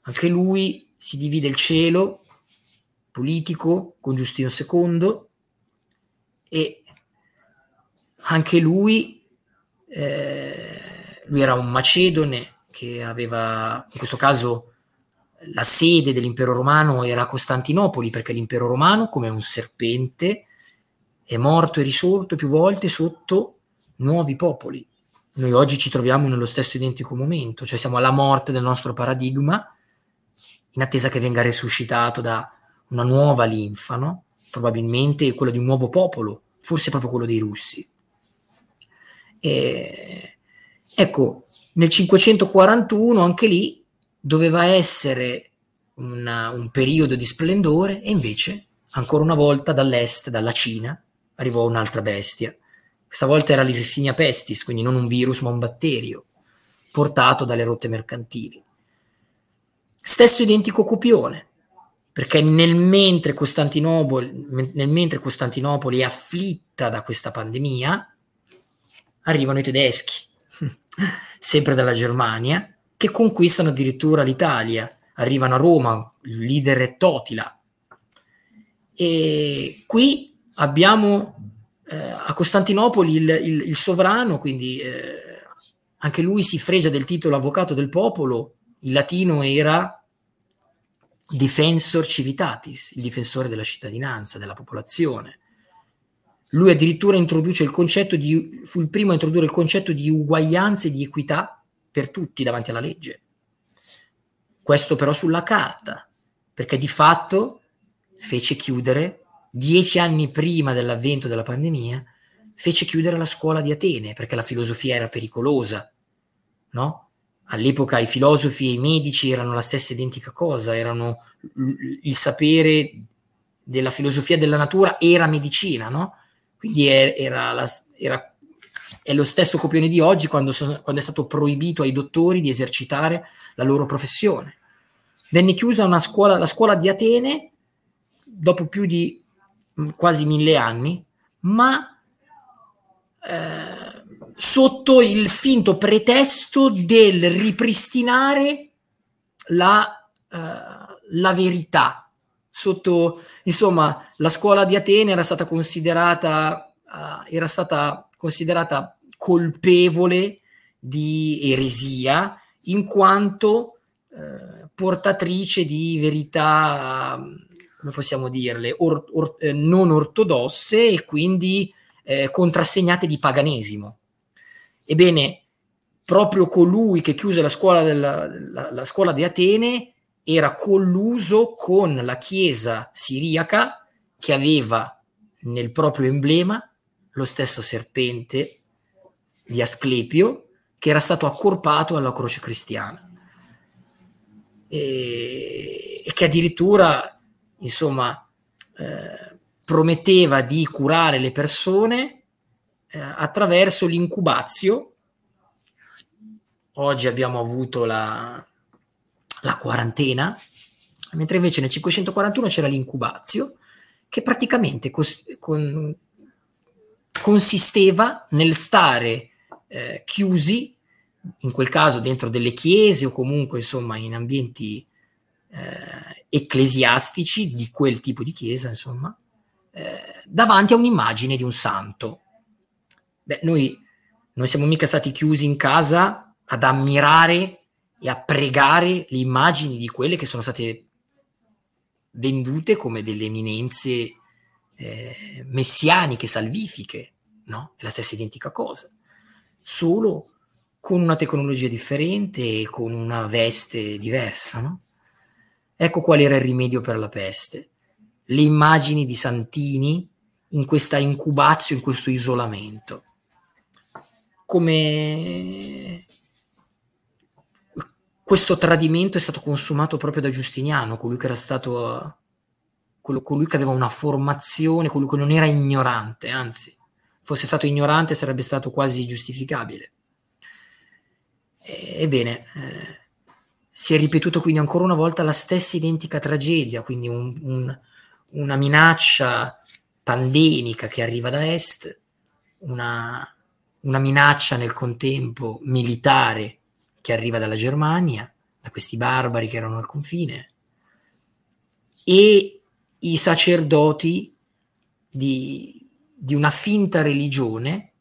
anche lui si divide il cielo politico con Giustino II e anche lui, eh, lui era un macedone che aveva, in questo caso, la sede dell'impero romano era a Costantinopoli, perché l'impero romano, come un serpente, è morto e risorto più volte sotto nuovi popoli. Noi oggi ci troviamo nello stesso identico momento, cioè siamo alla morte del nostro paradigma, in attesa che venga resuscitato da una nuova linfa, no? probabilmente quello di un nuovo popolo, forse proprio quello dei russi. E, ecco, nel 541 anche lì doveva essere una, un periodo di splendore e invece ancora una volta dall'est, dalla Cina, arrivò un'altra bestia. Questa volta era l'Irsinia pestis, quindi non un virus ma un batterio, portato dalle rotte mercantili. Stesso identico copione, perché nel mentre Costantinopoli, nel mentre Costantinopoli è afflitta da questa pandemia, arrivano i tedeschi sempre dalla Germania, che conquistano addirittura l'Italia. Arrivano a Roma, il leader è Totila. E qui abbiamo eh, a Costantinopoli il, il, il sovrano, quindi eh, anche lui si fregia del titolo avvocato del popolo, il latino era defensor civitatis, il difensore della cittadinanza, della popolazione. Lui addirittura introduce il concetto di, fu il primo a introdurre il concetto di uguaglianza e di equità per tutti davanti alla legge. Questo però sulla carta, perché di fatto fece chiudere, dieci anni prima dell'avvento della pandemia, fece chiudere la scuola di Atene, perché la filosofia era pericolosa, no? All'epoca i filosofi e i medici erano la stessa identica cosa, erano il sapere della filosofia della natura era medicina, no? Quindi era, la, era è lo stesso copione di oggi quando, sono, quando, è stato proibito ai dottori di esercitare la loro professione. Venne chiusa una scuola, la scuola di Atene dopo più di quasi mille anni, ma eh, sotto il finto pretesto del ripristinare la, eh, la verità, sotto, insomma, la scuola di Atene era stata considerata, uh, era stata considerata colpevole di eresia in quanto uh, portatrice di verità, come possiamo dirle, or, or, eh, non ortodosse e quindi eh, contrassegnate di paganesimo. Ebbene, proprio colui che chiuse la scuola, della, la, la scuola di Atene era colluso con la chiesa siriaca che aveva nel proprio emblema lo stesso serpente di Asclepio che era stato accorpato alla croce cristiana e, e che addirittura insomma eh, prometteva di curare le persone eh, attraverso l'incubazio. Oggi abbiamo avuto la, la quarantena, mentre invece nel 541 c'era l'incubazio, che praticamente cos- con- consisteva nel stare eh, chiusi in quel caso dentro delle chiese o comunque insomma in ambienti eh, ecclesiastici di quel tipo di chiesa, insomma, eh, davanti a un'immagine di un santo. Beh, noi non siamo mica stati chiusi in casa ad ammirare e a pregare le immagini di quelle che sono state vendute come delle eminenze eh, messianiche, salvifiche, no? È la stessa identica cosa, solo con una tecnologia differente e con una veste diversa, no? Ecco qual era il rimedio per la peste. Le immagini di santini in questa incubazio, in questo isolamento. Come questo tradimento è stato consumato proprio da Giustiniano, colui che era stato quello, colui che aveva una formazione, colui che non era ignorante, anzi, fosse stato ignorante sarebbe stato quasi giustificabile. Ebbene, eh, si è ripetuto quindi ancora una volta la stessa identica tragedia, quindi un, un, una minaccia pandemica che arriva da est, una, una minaccia nel contempo militare che arriva dalla Germania, da questi barbari che erano al confine, e i sacerdoti di, di una finta religione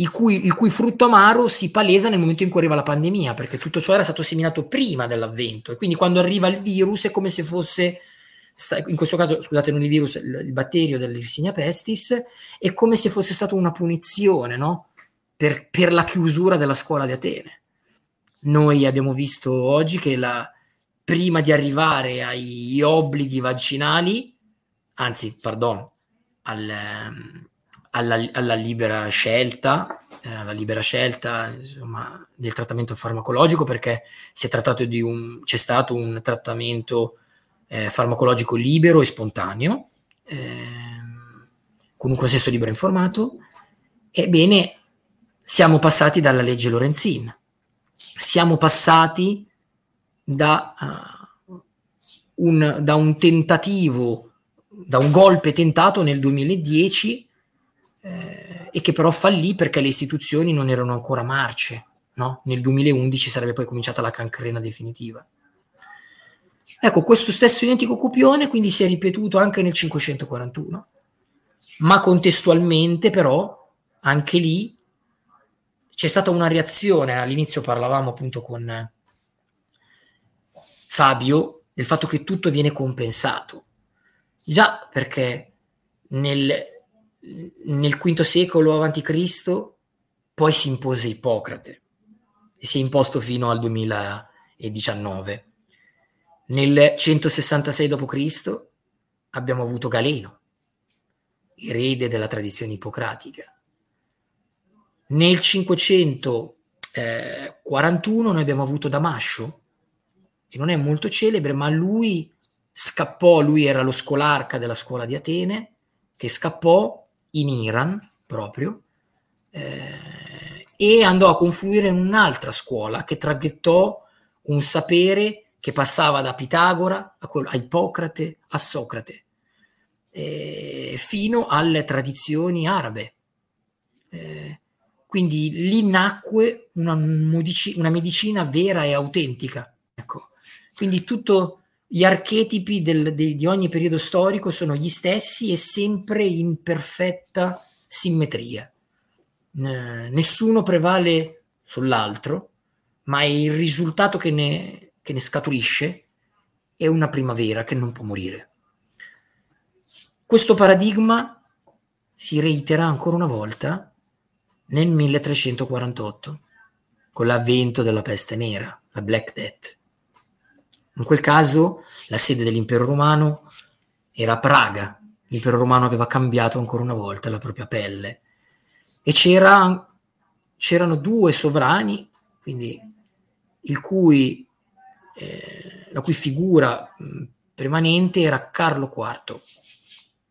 il cui, il cui, frutto amaro si palesa nel momento in cui arriva la pandemia, perché tutto ciò era stato seminato prima dell'avvento e quindi quando arriva il virus è come se fosse, in questo caso scusate non il virus, il, il batterio dell'Irsinia pestis, è come se fosse stata una punizione no? per, per, la chiusura della scuola di Atene. Noi abbiamo visto oggi che la, prima di arrivare agli obblighi vaccinali, anzi, pardon, al, ehm, alla, alla, libera scelta, eh, alla libera scelta insomma, del trattamento farmacologico, perché un, c'è stato un trattamento eh, farmacologico libero e spontaneo, eh, con un consenso libero informato. Ebbene, siamo passati dalla legge Lorenzin, siamo passati da, uh, un, da un tentativo, da un golpe tentato nel 2010 eh, e che però fallì perché le istituzioni non erano ancora marce. No? Nel 2011 sarebbe poi cominciata la cancrena definitiva. Ecco, questo stesso identico copione quindi si è ripetuto anche nel 541, ma contestualmente però anche lì c'è stata una reazione, all'inizio parlavamo appunto con Fabio del fatto che tutto viene compensato. Già perché nel nel V secolo a.C. poi si impose Ippocrate si è imposto fino al 2019. Nel 166 d.C. abbiamo avuto Galeno, erede della tradizione ippocratica. Nel 541 noi abbiamo avuto Damascio, che non è molto celebre, ma lui scappò, lui era lo scolarca della scuola di Atene, che scappò in Iran proprio eh, e andò a confluire in un'altra scuola che traghettò un sapere che passava da Pitagora a, quello, a Ippocrate a Socrate eh, fino alle tradizioni arabe. Eh, quindi lì nacque una, medici, una, medicina vera e autentica. Ecco. Quindi tutto gli archetipi del, de, di ogni periodo storico sono gli stessi e sempre in perfetta simmetria. Eh, nessuno prevale sull'altro, ma il risultato che ne, che ne scaturisce è una primavera che non può morire. Questo paradigma si reitera ancora una volta nel 1348, con l'avvento della peste nera, la Black Death. In quel caso la sede dell'impero romano era Praga, l'impero romano aveva cambiato ancora una volta la propria pelle. E c'era, c'erano due sovrani, quindi il cui, eh, la cui figura permanente era Carlo IV,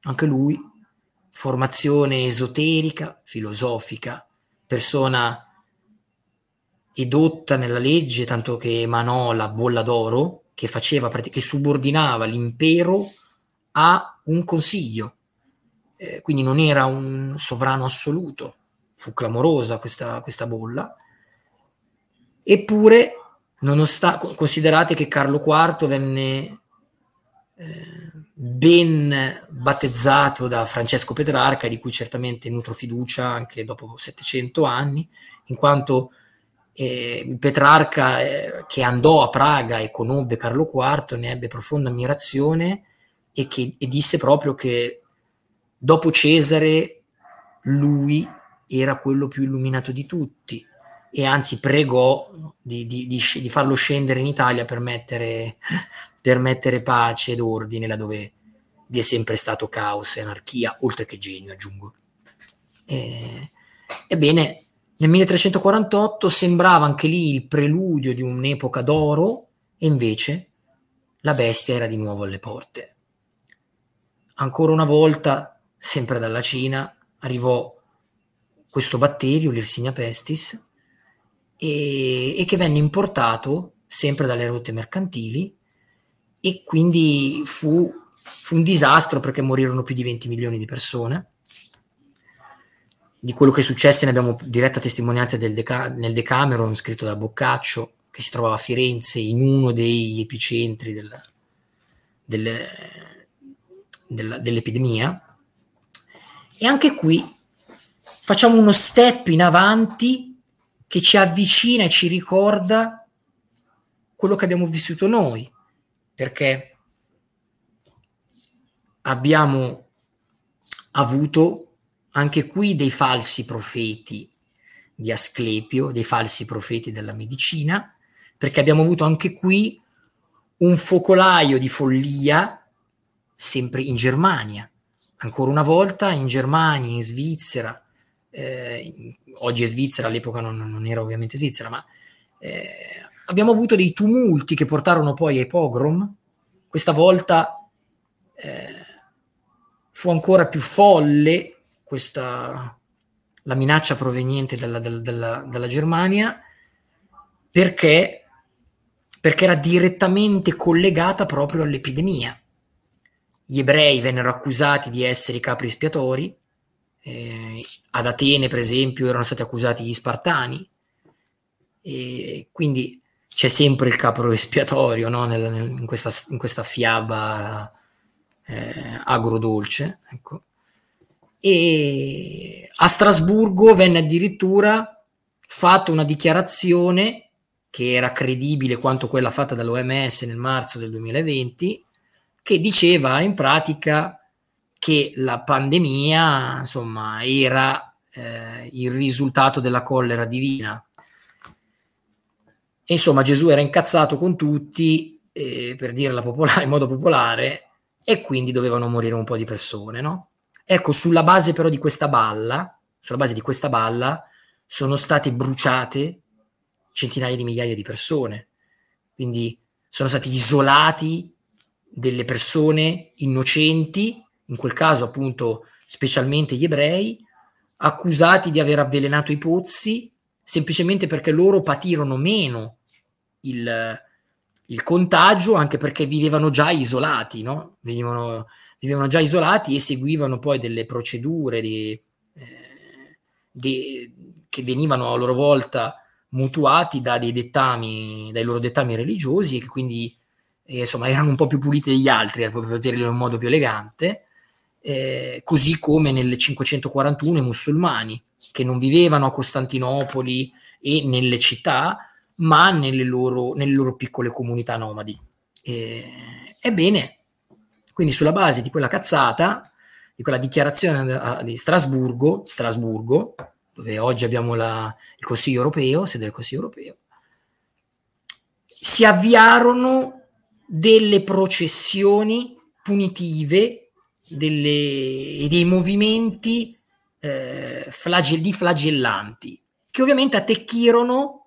anche lui formazione esoterica, filosofica, persona edotta nella legge, tanto che emanò la bolla d'oro, che faceva, che subordinava l'impero a un consiglio, eh, quindi non era un sovrano assoluto, fu clamorosa questa, questa bolla, Eppure, nonostante, considerate che Carlo IV venne eh, ben battezzato da Francesco Petrarca, di cui certamente nutro fiducia anche dopo 700 anni, in quanto eh, Petrarca eh, che andò a Praga e conobbe Carlo IV ne ebbe profonda ammirazione e, che, e disse proprio che dopo Cesare lui era quello più illuminato di tutti e anzi pregò di, di, di, di farlo scendere in Italia per mettere, per mettere pace ed ordine laddove vi è sempre stato caos e anarchia, oltre che genio, aggiungo. E, ebbene, nel 1348 sembrava anche lì il preludio di un'epoca d'oro e invece la bestia era di nuovo alle porte. Ancora una volta, sempre dalla Cina, arrivò questo batterio, l'Irsinia pestis, e, e che venne importato sempre dalle rotte mercantili e quindi fu, fu un disastro perché morirono più di 20 milioni di persone di quello che successe ne abbiamo diretta testimonianza Deca- nel Decameron scritto da Boccaccio che si trovava a Firenze in uno degli epicentri del, del, del, dell'epidemia. E anche qui facciamo uno step in avanti che ci avvicina e ci ricorda quello che abbiamo vissuto noi perché abbiamo avuto anche qui dei falsi profeti di Asclepio, dei falsi profeti della medicina, perché abbiamo avuto anche qui un focolaio di follia sempre in Germania. Ancora una volta in Germania, in Svizzera, eh, oggi è Svizzera, all'epoca non, non era ovviamente Svizzera, ma eh, abbiamo avuto dei tumulti che portarono poi ai pogrom. Questa volta eh, fu ancora più folle questa, la minaccia proveniente dalla, dalla, dalla, dalla Germania perché, perché era direttamente collegata proprio all'epidemia. Gli ebrei vennero accusati di essere i capri espiatori, eh, ad Atene per esempio erano stati accusati gli spartani, e quindi c'è sempre il capro espiatorio no? nel, nel, in, questa, in, questa, fiaba eh, agrodolce. Ecco e a Strasburgo venne addirittura fatta una dichiarazione che era credibile quanto quella fatta dall'OMS nel marzo del 2020, che diceva in pratica che la pandemia insomma era eh, il risultato della collera divina. E, insomma, Gesù era incazzato con tutti, eh, per dirla popolare, in modo popolare, e quindi dovevano morire un po' di persone, no? Ecco, sulla base però di questa balla, sulla base di questa balla, sono state bruciate centinaia di migliaia di persone. Quindi sono stati isolati delle persone innocenti, in quel caso appunto specialmente gli ebrei, accusati di aver avvelenato i pozzi semplicemente perché loro patirono meno il, il contagio, anche perché vivevano già isolati, no? Venivano, vivevano già isolati e seguivano poi delle procedure di, eh, di, che venivano a loro volta mutuati da dettami, dai loro dettami religiosi e che quindi eh, insomma erano un po' più puliti degli altri, eh, per dirlo in un modo più elegante, eh, così come nel 541 i musulmani che non vivevano a Costantinopoli e nelle città, ma nelle loro, nelle loro piccole comunità nomadi. Eh, ebbene, quindi sulla base di quella cazzata, di quella dichiarazione di Strasburgo, Strasburgo dove oggi abbiamo la, il Consiglio europeo, sede del Consiglio europeo, si avviarono delle processioni punitive delle, e dei movimenti eh, flagell- di flagellanti, che ovviamente attecchirono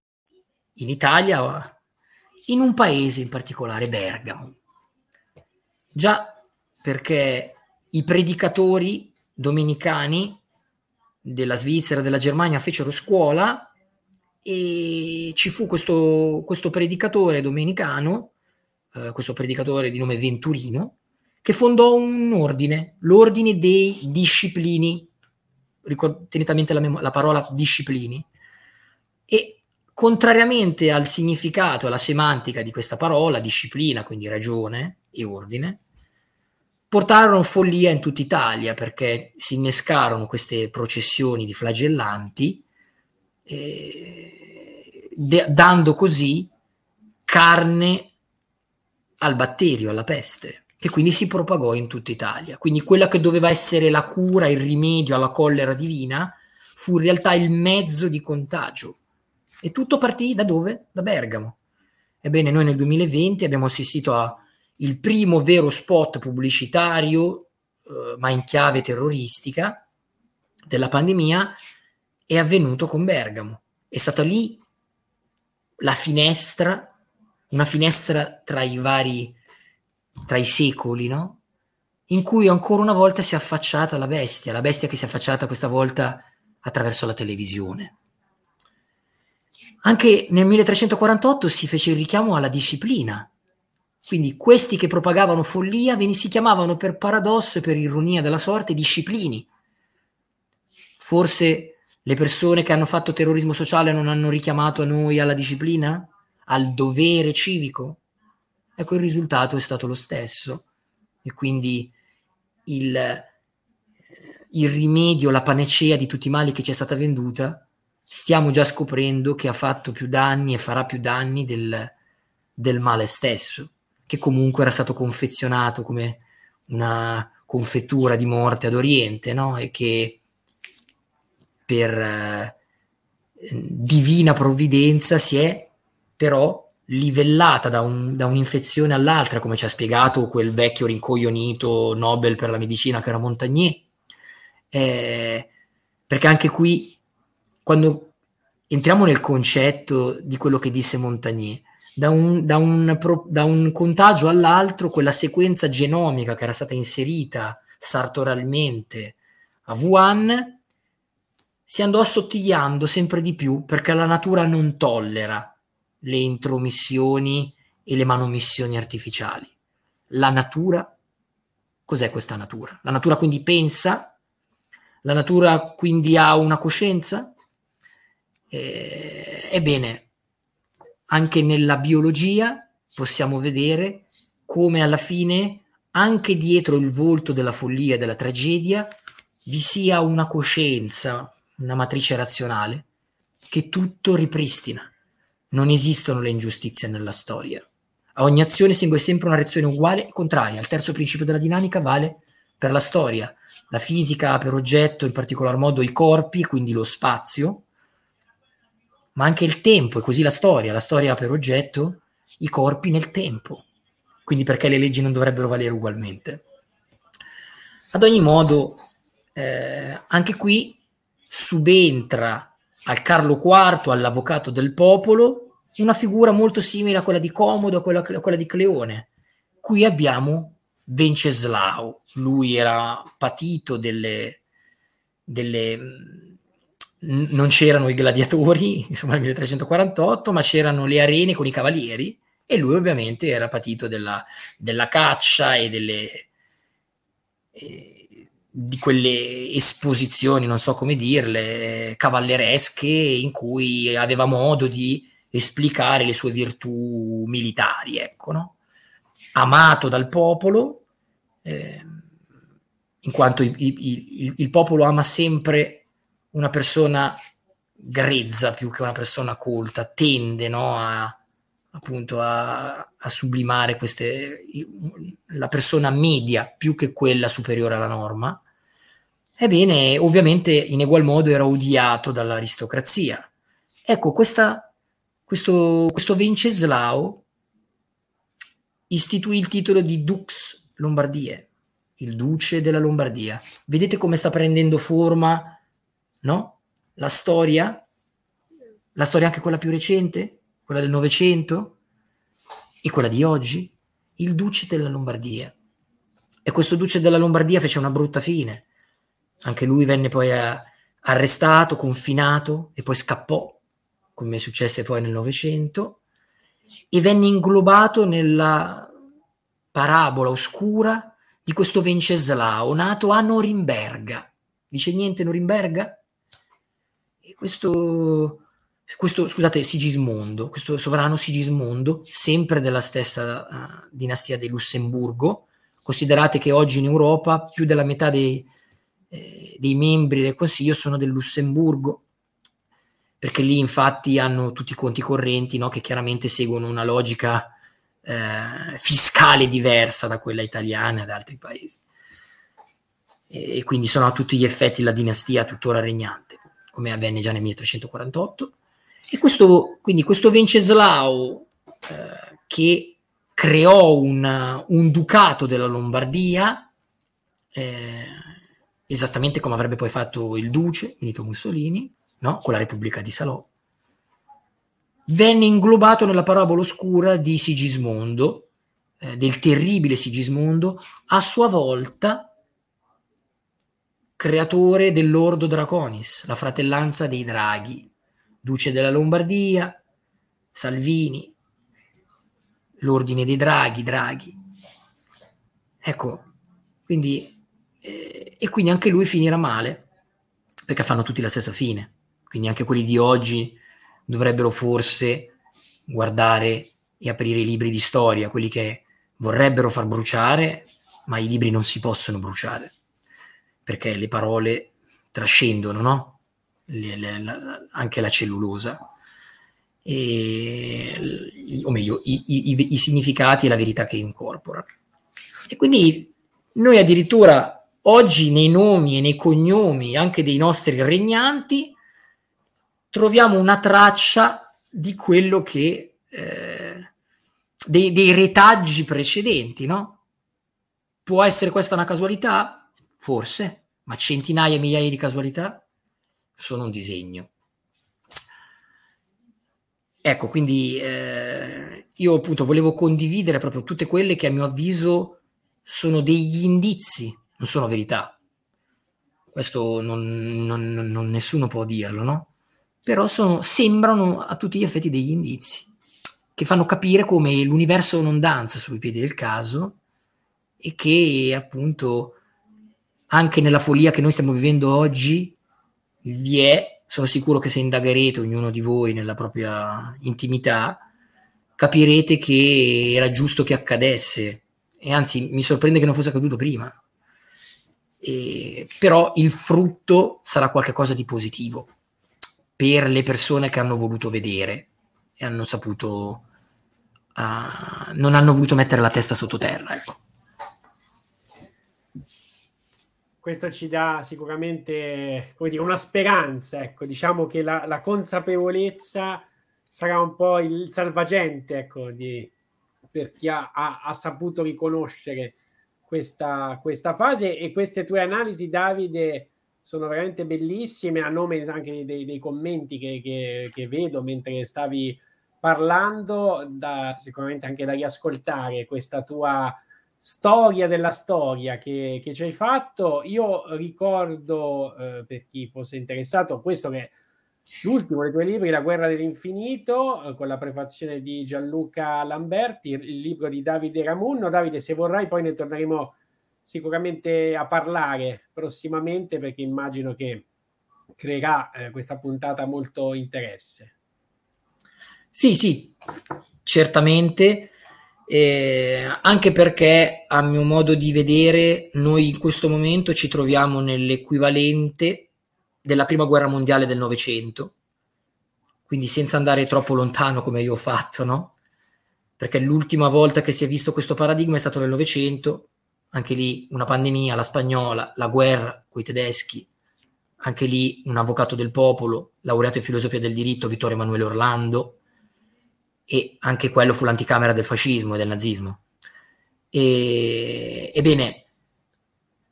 In Italia, in un paese in particolare, Bergamo. Già perché i predicatori domenicani della Svizzera, della Germania fecero scuola e ci fu questo, questo predicatore domenicano, eh, questo predicatore di nome Venturino, che fondò un ordine, l'ordine dei disciplini, Ricord- tenete a mente la, mem- la parola disciplini, e contrariamente al significato, alla semantica di questa parola, disciplina, quindi ragione e ordine, portarono follia in tutta Italia perché si innescarono queste processioni di flagellanti, eh, de- dando così carne al batterio, alla peste, che quindi si propagò in tutta Italia. Quindi quella che doveva essere la cura, il rimedio alla collera divina, fu in realtà il mezzo di contagio e tutto partì da dove? Da Bergamo. Ebbene, noi nel 2020 abbiamo assistito al primo vero spot pubblicitario, eh, ma in chiave terroristica, della pandemia, è avvenuto con Bergamo. È stata lì la finestra, una finestra tra i vari, tra i secoli, no? In cui ancora una volta si è affacciata la bestia, la bestia che si è affacciata questa volta attraverso la televisione. Anche nel 1348 si fece il richiamo alla disciplina. Quindi questi che propagavano follia si chiamavano per paradosso e per ironia della sorte disciplini. Forse le persone che hanno fatto terrorismo sociale non hanno richiamato a noi alla disciplina? Al dovere civico? Ecco, il risultato è stato lo stesso. E quindi il, il rimedio, la panacea di tutti i mali che ci è stata venduta stiamo già scoprendo che ha fatto più danni e farà più danni del, del male stesso, che comunque era stato confezionato come una confettura di morte ad Oriente, no? E che per eh, divina provvidenza si è però livellata da, un, da, un'infezione all'altra, come ci ha spiegato quel vecchio rincoglionito Nobel per la medicina che era Montagnier. Eh, perché anche qui quando entriamo nel concetto di quello che disse Montagnier, da un, da, un, da un, contagio all'altro, quella sequenza genomica che era stata inserita sartoralmente a Wuhan si andò assottigliando sempre di più perché la natura non tollera le intromissioni e le manomissioni artificiali. La natura, cos'è questa natura? La natura quindi pensa, la natura quindi ha una coscienza, eh, ebbene, anche nella biologia possiamo vedere come alla fine, anche dietro il volto della follia e della tragedia, vi sia una coscienza, una matrice razionale che tutto ripristina. Non esistono le ingiustizie nella storia. A ogni azione segue sempre una reazione uguale e contraria. Il terzo principio della dinamica vale per la storia. La fisica ha per oggetto in particolar modo i corpi, quindi lo spazio, ma anche il tempo, e così la storia. La storia ha per oggetto i corpi nel tempo. Quindi perché le leggi non dovrebbero valere ugualmente? Ad ogni modo, eh, anche qui subentra al Carlo IV, all'avvocato del popolo, una figura molto simile a quella di Comodo, a quella, a quella di Cleone. Qui abbiamo Venceslao, lui era patito delle, delle non c'erano i gladiatori, insomma nel 1348, ma c'erano le arene con i cavalieri e lui ovviamente era patito della, della caccia e delle, eh, di quelle esposizioni, non so come dirle, cavalleresche in cui aveva modo di esplicare le sue virtù militari, ecco, no? amato dal popolo, eh, in quanto il, il, il popolo ama sempre una persona grezza più che una persona colta, tende no, a, appunto a, a, sublimare queste, la persona media più che quella superiore alla norma. Ebbene, ovviamente in egual modo era odiato dall'aristocrazia. Ecco, questa, questo, questo Venceslao istituì il titolo di Dux Lombardie, il duce della Lombardia. Vedete come sta prendendo forma no? La storia, la storia anche quella più recente, quella del Novecento e quella di oggi, il duce della Lombardia. E questo duce della Lombardia fece una brutta fine. Anche lui venne poi a, eh, arrestato, confinato e poi scappò, come successe poi nel Novecento, e venne inglobato nella parabola oscura di questo Venceslao, nato a Norimberga. Dice niente Norimberga? Questo, questo, scusate, Sigismondo, questo sovrano Sigismondo, sempre della stessa uh, dinastia di Lussemburgo, considerate che oggi in Europa più della metà dei, eh, dei membri del Consiglio sono del Lussemburgo, perché lì infatti hanno tutti i conti correnti no? che chiaramente seguono una logica eh, fiscale diversa da quella italiana e da altri paesi. E, e quindi sono a tutti gli effetti la dinastia tuttora regnante come avvenne già nel 1348. E questo, quindi questo Venceslao eh, che creò un, un, ducato della Lombardia, eh, esattamente come avrebbe poi fatto il duce Benito Mussolini, no? con la Repubblica di Salò, venne inglobato nella parabola oscura di Sigismondo, eh, del terribile Sigismondo, a sua volta creatore dell'Ordo Draconis, la fratellanza dei draghi, duce della Lombardia, Salvini, l'ordine dei draghi, draghi. Ecco, quindi, eh, e quindi anche lui finirà male, perché fanno tutti la stessa fine. Quindi anche quelli di oggi dovrebbero forse guardare e aprire i libri di storia, quelli che vorrebbero far bruciare, ma i libri non si possono bruciare perché le parole trascendono, no? Le, le, la, anche la cellulosa, e, o meglio, i, i, i, significati e la verità che incorpora. E quindi noi addirittura oggi nei nomi e nei cognomi anche dei nostri regnanti troviamo una traccia di quello che eh, dei, dei retaggi precedenti, no? Può essere questa una casualità? Forse, ma centinaia e migliaia di casualità sono un disegno. Ecco, quindi eh, io appunto volevo condividere proprio tutte quelle che a mio avviso sono degli indizi, non sono verità. Questo non, non, non nessuno può dirlo, no? Però sono, sembrano a tutti gli effetti degli indizi che fanno capire come l'universo non danza sui piedi del caso e che appunto anche nella follia che noi stiamo vivendo oggi vi è, sono sicuro che se indagherete ognuno di voi nella propria intimità, capirete che era giusto che accadesse e anzi mi sorprende che non fosse accaduto prima. E, però il frutto sarà qualcosa di positivo per le persone che hanno voluto vedere e hanno saputo, uh, non hanno voluto mettere la testa sottoterra. Ecco. Questo ci dà sicuramente dire, una speranza, ecco, diciamo che la, la consapevolezza sarà un po' il salvagente, ecco, di, per chi ha, ha, ha saputo riconoscere questa, questa, fase. E queste tue analisi, Davide, sono veramente bellissime, a nome anche dei, dei commenti che, che, che, vedo mentre stavi parlando, da, sicuramente anche da riascoltare questa tua storia della storia che, che ci hai fatto. Io ricordo, eh, per chi fosse interessato, questo che L'ultimo dei tuoi libri, La guerra dell'infinito, eh, con la prefazione di Gianluca Lamberti, il libro di Davide Ramunno. Davide, se vorrai, poi ne torneremo sicuramente a parlare prossimamente perché immagino che creerà eh, questa puntata molto interesse. Sì, sì, certamente, eh, anche perché a mio modo di vedere noi in questo momento ci troviamo nell'equivalente della prima guerra mondiale del Novecento, quindi senza andare troppo lontano come io ho fatto, no? Perché l'ultima volta che si è visto questo paradigma è stato nel Novecento, anche lì una pandemia, la spagnola, la guerra con i tedeschi, anche lì un avvocato del popolo, laureato in filosofia del diritto, Vittorio Emanuele Orlando, e anche quello fu l'anticamera del fascismo e del nazismo. E, ebbene,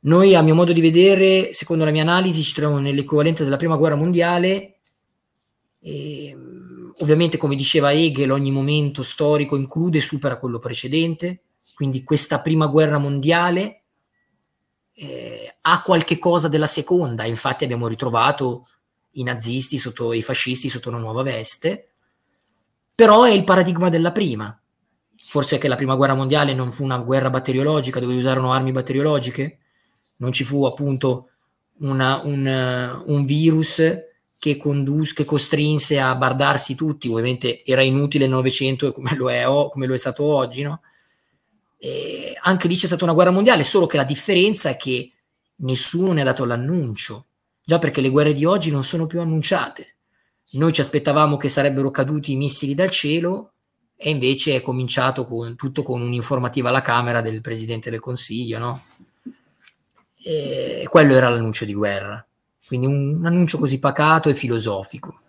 noi, a mio modo di vedere, secondo la mia analisi, ci troviamo nell'equivalente della prima guerra mondiale. E, ovviamente, come diceva Hegel, ogni momento storico include e supera quello precedente. Quindi questa prima guerra mondiale eh, ha qualche cosa della seconda. Infatti abbiamo ritrovato i nazisti sotto i fascisti sotto una nuova veste. Però è il paradigma della prima. Forse che la prima guerra mondiale non fu una guerra batteriologica dove usarono armi batteriologiche? non ci fu appunto una, un, un, virus che, condus- che costrinse a bardarsi tutti, ovviamente era inutile il Novecento come come lo è stato oggi, no? E anche lì c'è stata una guerra mondiale, solo che la differenza è che nessuno ne ha dato l'annuncio, già perché le guerre di oggi non sono più annunciate. Noi ci aspettavamo che sarebbero caduti i missili dal cielo e invece è cominciato con, tutto con un'informativa alla Camera del Presidente del Consiglio, no? E quello era l'annuncio di guerra, quindi un, un annuncio così pacato e filosofico.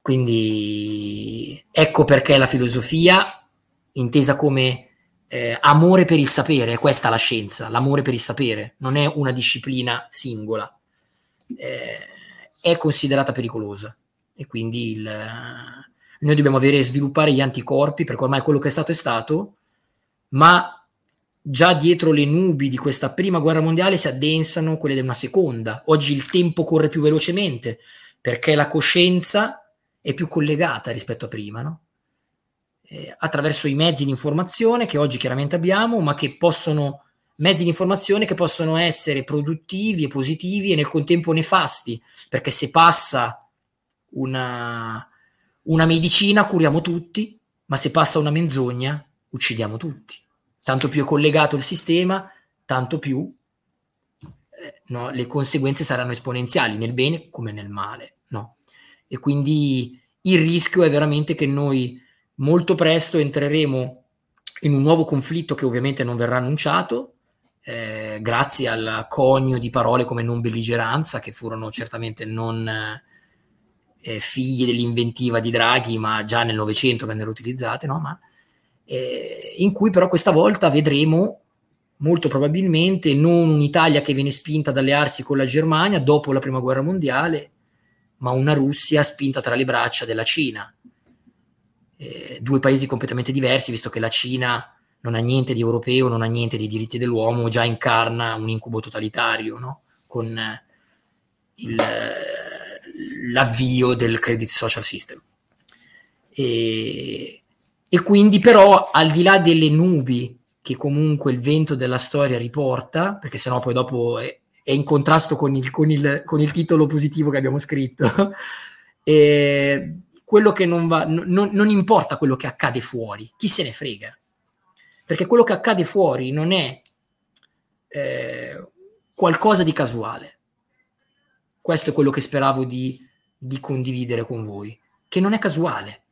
Quindi ecco perché la filosofia, intesa come eh, amore per il sapere, è questa la scienza, l'amore per il sapere, non è una disciplina singola, eh, è considerata pericolosa e quindi il, noi dobbiamo avere sviluppare gli anticorpi perché ormai quello che è stato è stato, ma già dietro le nubi di questa prima guerra mondiale si addensano quelle di una seconda. Oggi il tempo corre più velocemente perché la coscienza è più collegata rispetto a prima, no? eh, attraverso i mezzi di informazione che oggi chiaramente abbiamo, ma che possono mezzi di informazione che possono essere produttivi e positivi e nel contempo nefasti, perché se passa una, una medicina curiamo tutti, ma se passa una menzogna uccidiamo tutti tanto più è collegato il sistema, tanto più eh, no, le conseguenze saranno esponenziali nel bene come nel male. No? E quindi il rischio è veramente che noi molto presto entreremo in un nuovo conflitto che ovviamente non verrà annunciato, eh, grazie al conio di parole come non belligeranza, che furono certamente non eh, figlie dell'inventiva di Draghi, ma già nel Novecento vennero utilizzate, no? ma eh, in cui però questa volta vedremo molto probabilmente non un'Italia che viene spinta ad allearsi con la Germania dopo la prima guerra mondiale, ma una Russia spinta tra le braccia della Cina. Eh, due paesi completamente diversi, visto che la Cina non ha niente di europeo, non ha niente di diritti dell'uomo, già incarna un incubo totalitario, no? con il, l'avvio del credit social system. E, e quindi però al di là delle nubi che comunque il vento della storia riporta, perché sennò poi dopo è, è in contrasto con il, con, il, con il, titolo positivo che abbiamo scritto, e quello che non va, non, non importa quello che accade fuori, chi se ne frega, perché quello che accade fuori non è eh, qualcosa di casuale. Questo è quello che speravo di, di condividere con voi, che non è casuale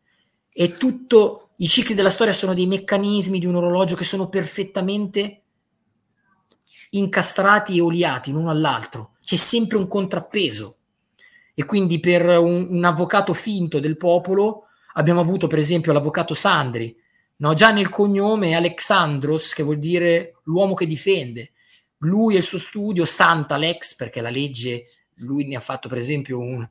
è tutto, i cicli della storia sono dei meccanismi di un orologio che sono perfettamente incastrati e oliati l'uno all'altro, c'è sempre un contrappeso. E quindi per un, un avvocato finto del popolo abbiamo avuto per esempio l'avvocato Sandri, no? già nel cognome Alexandros, che vuol dire l'uomo che difende. Lui e il suo studio, Santa Lex, perché la legge, lui ne ha fatto per esempio un,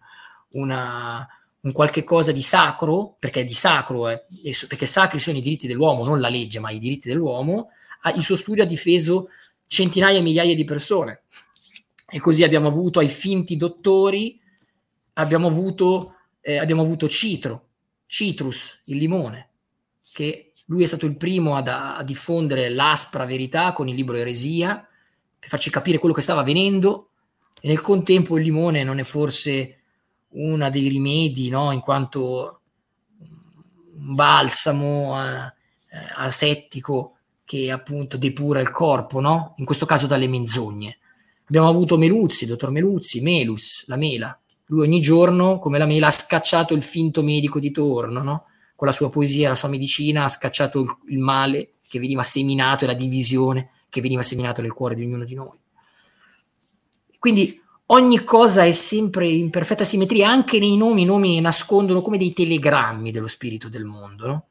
una, un qualche cosa di sacro, perché di sacro, eh, perché sacri sono i diritti dell'uomo, non la legge, ma i diritti dell'uomo, il suo studio ha difeso centinaia e migliaia di persone. E così abbiamo avuto ai finti dottori, abbiamo avuto, eh, abbiamo avuto Citro, Citrus, il limone, che lui è stato il primo ad, a diffondere l'aspra verità con il libro Eresia, per farci capire quello che stava avvenendo, e nel contempo il limone non è forse uno dei rimedi, no? in quanto un balsamo eh, asettico che appunto depura il corpo, no? in questo caso dalle menzogne. Abbiamo avuto Meluzzi, dottor Meluzzi, Melus, la mela. Lui ogni giorno, come la mela, ha scacciato il finto medico di torno, no? Con la sua poesia, la sua medicina, ha scacciato il, il male che veniva seminato e la divisione che veniva seminato nel cuore di ognuno di noi. Quindi ogni cosa è sempre in perfetta simmetria, anche nei nomi, i nomi nascondono come dei telegrammi dello spirito del mondo. No?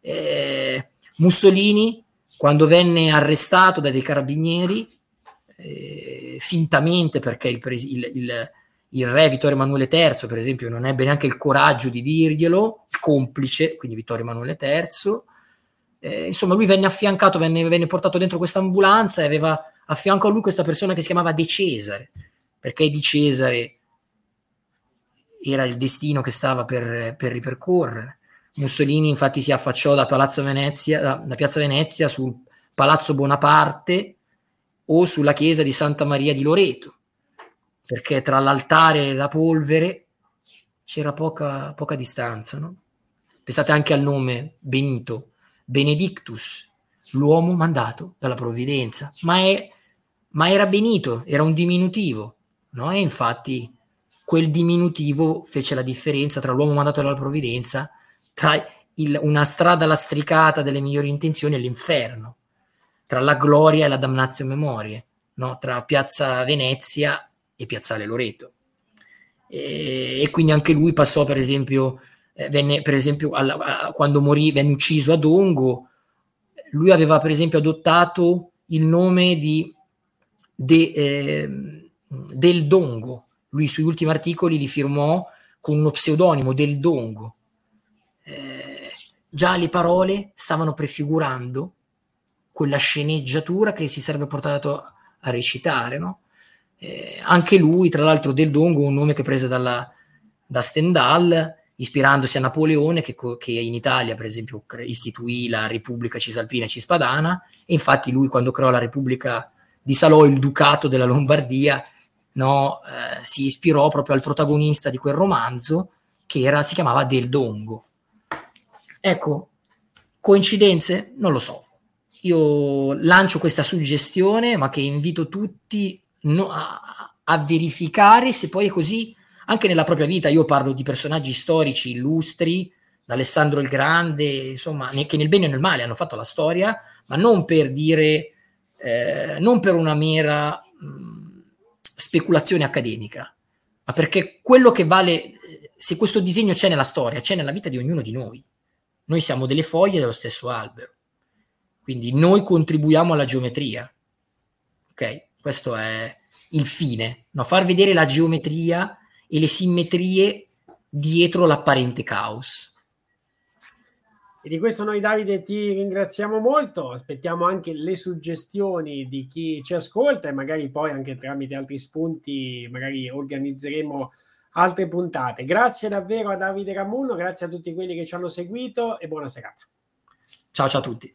Eh, Mussolini, quando venne arrestato dai carabinieri, eh, fintamente perché il, pres- il, il, il, re Vittorio Emanuele III, per esempio, non ebbe neanche il coraggio di dirglielo, complice, quindi Vittorio Emanuele III, eh, insomma lui venne affiancato, venne, venne portato dentro questa ambulanza e aveva a fianco a lui questa persona che si chiamava De Cesare, perché di Cesare era il destino che stava per, per ripercorrere. Mussolini infatti si affacciò da, Venezia, da, da Piazza Venezia sul Palazzo Bonaparte o sulla chiesa di Santa Maria di Loreto, perché tra l'altare e la polvere c'era poca, poca distanza. No? Pensate anche al nome Benito, Benedictus, l'uomo mandato dalla provvidenza, ma, è, ma era Benito, era un diminutivo, no? E infatti quel diminutivo fece la differenza tra l'uomo mandato dalla provvidenza, tra il, una strada lastricata delle migliori intenzioni e l'inferno, tra la gloria e la damnazio memorie, no? tra Piazza Venezia e Piazzale Loreto. E, e quindi anche lui passò, per esempio, eh, venne, per esempio alla, a, quando morì, venne ucciso a Dongo, lui aveva per esempio adottato il nome di de, eh, del Dongo. Lui sui ultimi articoli li firmò con uno pseudonimo del Dongo. Eh, già le parole stavano prefigurando quella sceneggiatura che si sarebbe portato a recitare. No? Eh, anche lui, tra l'altro, del Dongo, un nome che prese dalla, da Stendhal, ispirandosi a Napoleone, che, che, in Italia, per esempio, istituì la Repubblica Cisalpina e Cispadana, e infatti lui, quando creò la Repubblica di Salò, il Ducato della Lombardia, no, eh, si ispirò proprio al protagonista di quel romanzo che era, si chiamava Del Dongo. Ecco, coincidenze? Non lo so. Io lancio questa suggestione, ma che invito tutti no, a, a verificare se poi è così anche nella propria vita. Io parlo di personaggi storici illustri, da Alessandro il Grande, insomma, che nel bene e nel male hanno fatto la storia, ma non per dire, eh, non per una mera mh, speculazione accademica, ma perché quello che vale, se questo disegno c'è nella storia, c'è nella vita di ognuno di noi. Noi siamo delle foglie dello stesso albero, quindi noi contribuiamo alla geometria. Ok? Questo è il fine, no? far vedere la geometria e le simmetrie dietro l'apparente caos. E di questo noi Davide ti ringraziamo molto, aspettiamo anche le suggestioni di chi ci ascolta e magari poi anche tramite altri spunti magari organizzeremo altre puntate. Grazie davvero a Davide Ramuno, grazie a tutti quelli che ci hanno seguito e buona serata. Ciao ciao a tutti.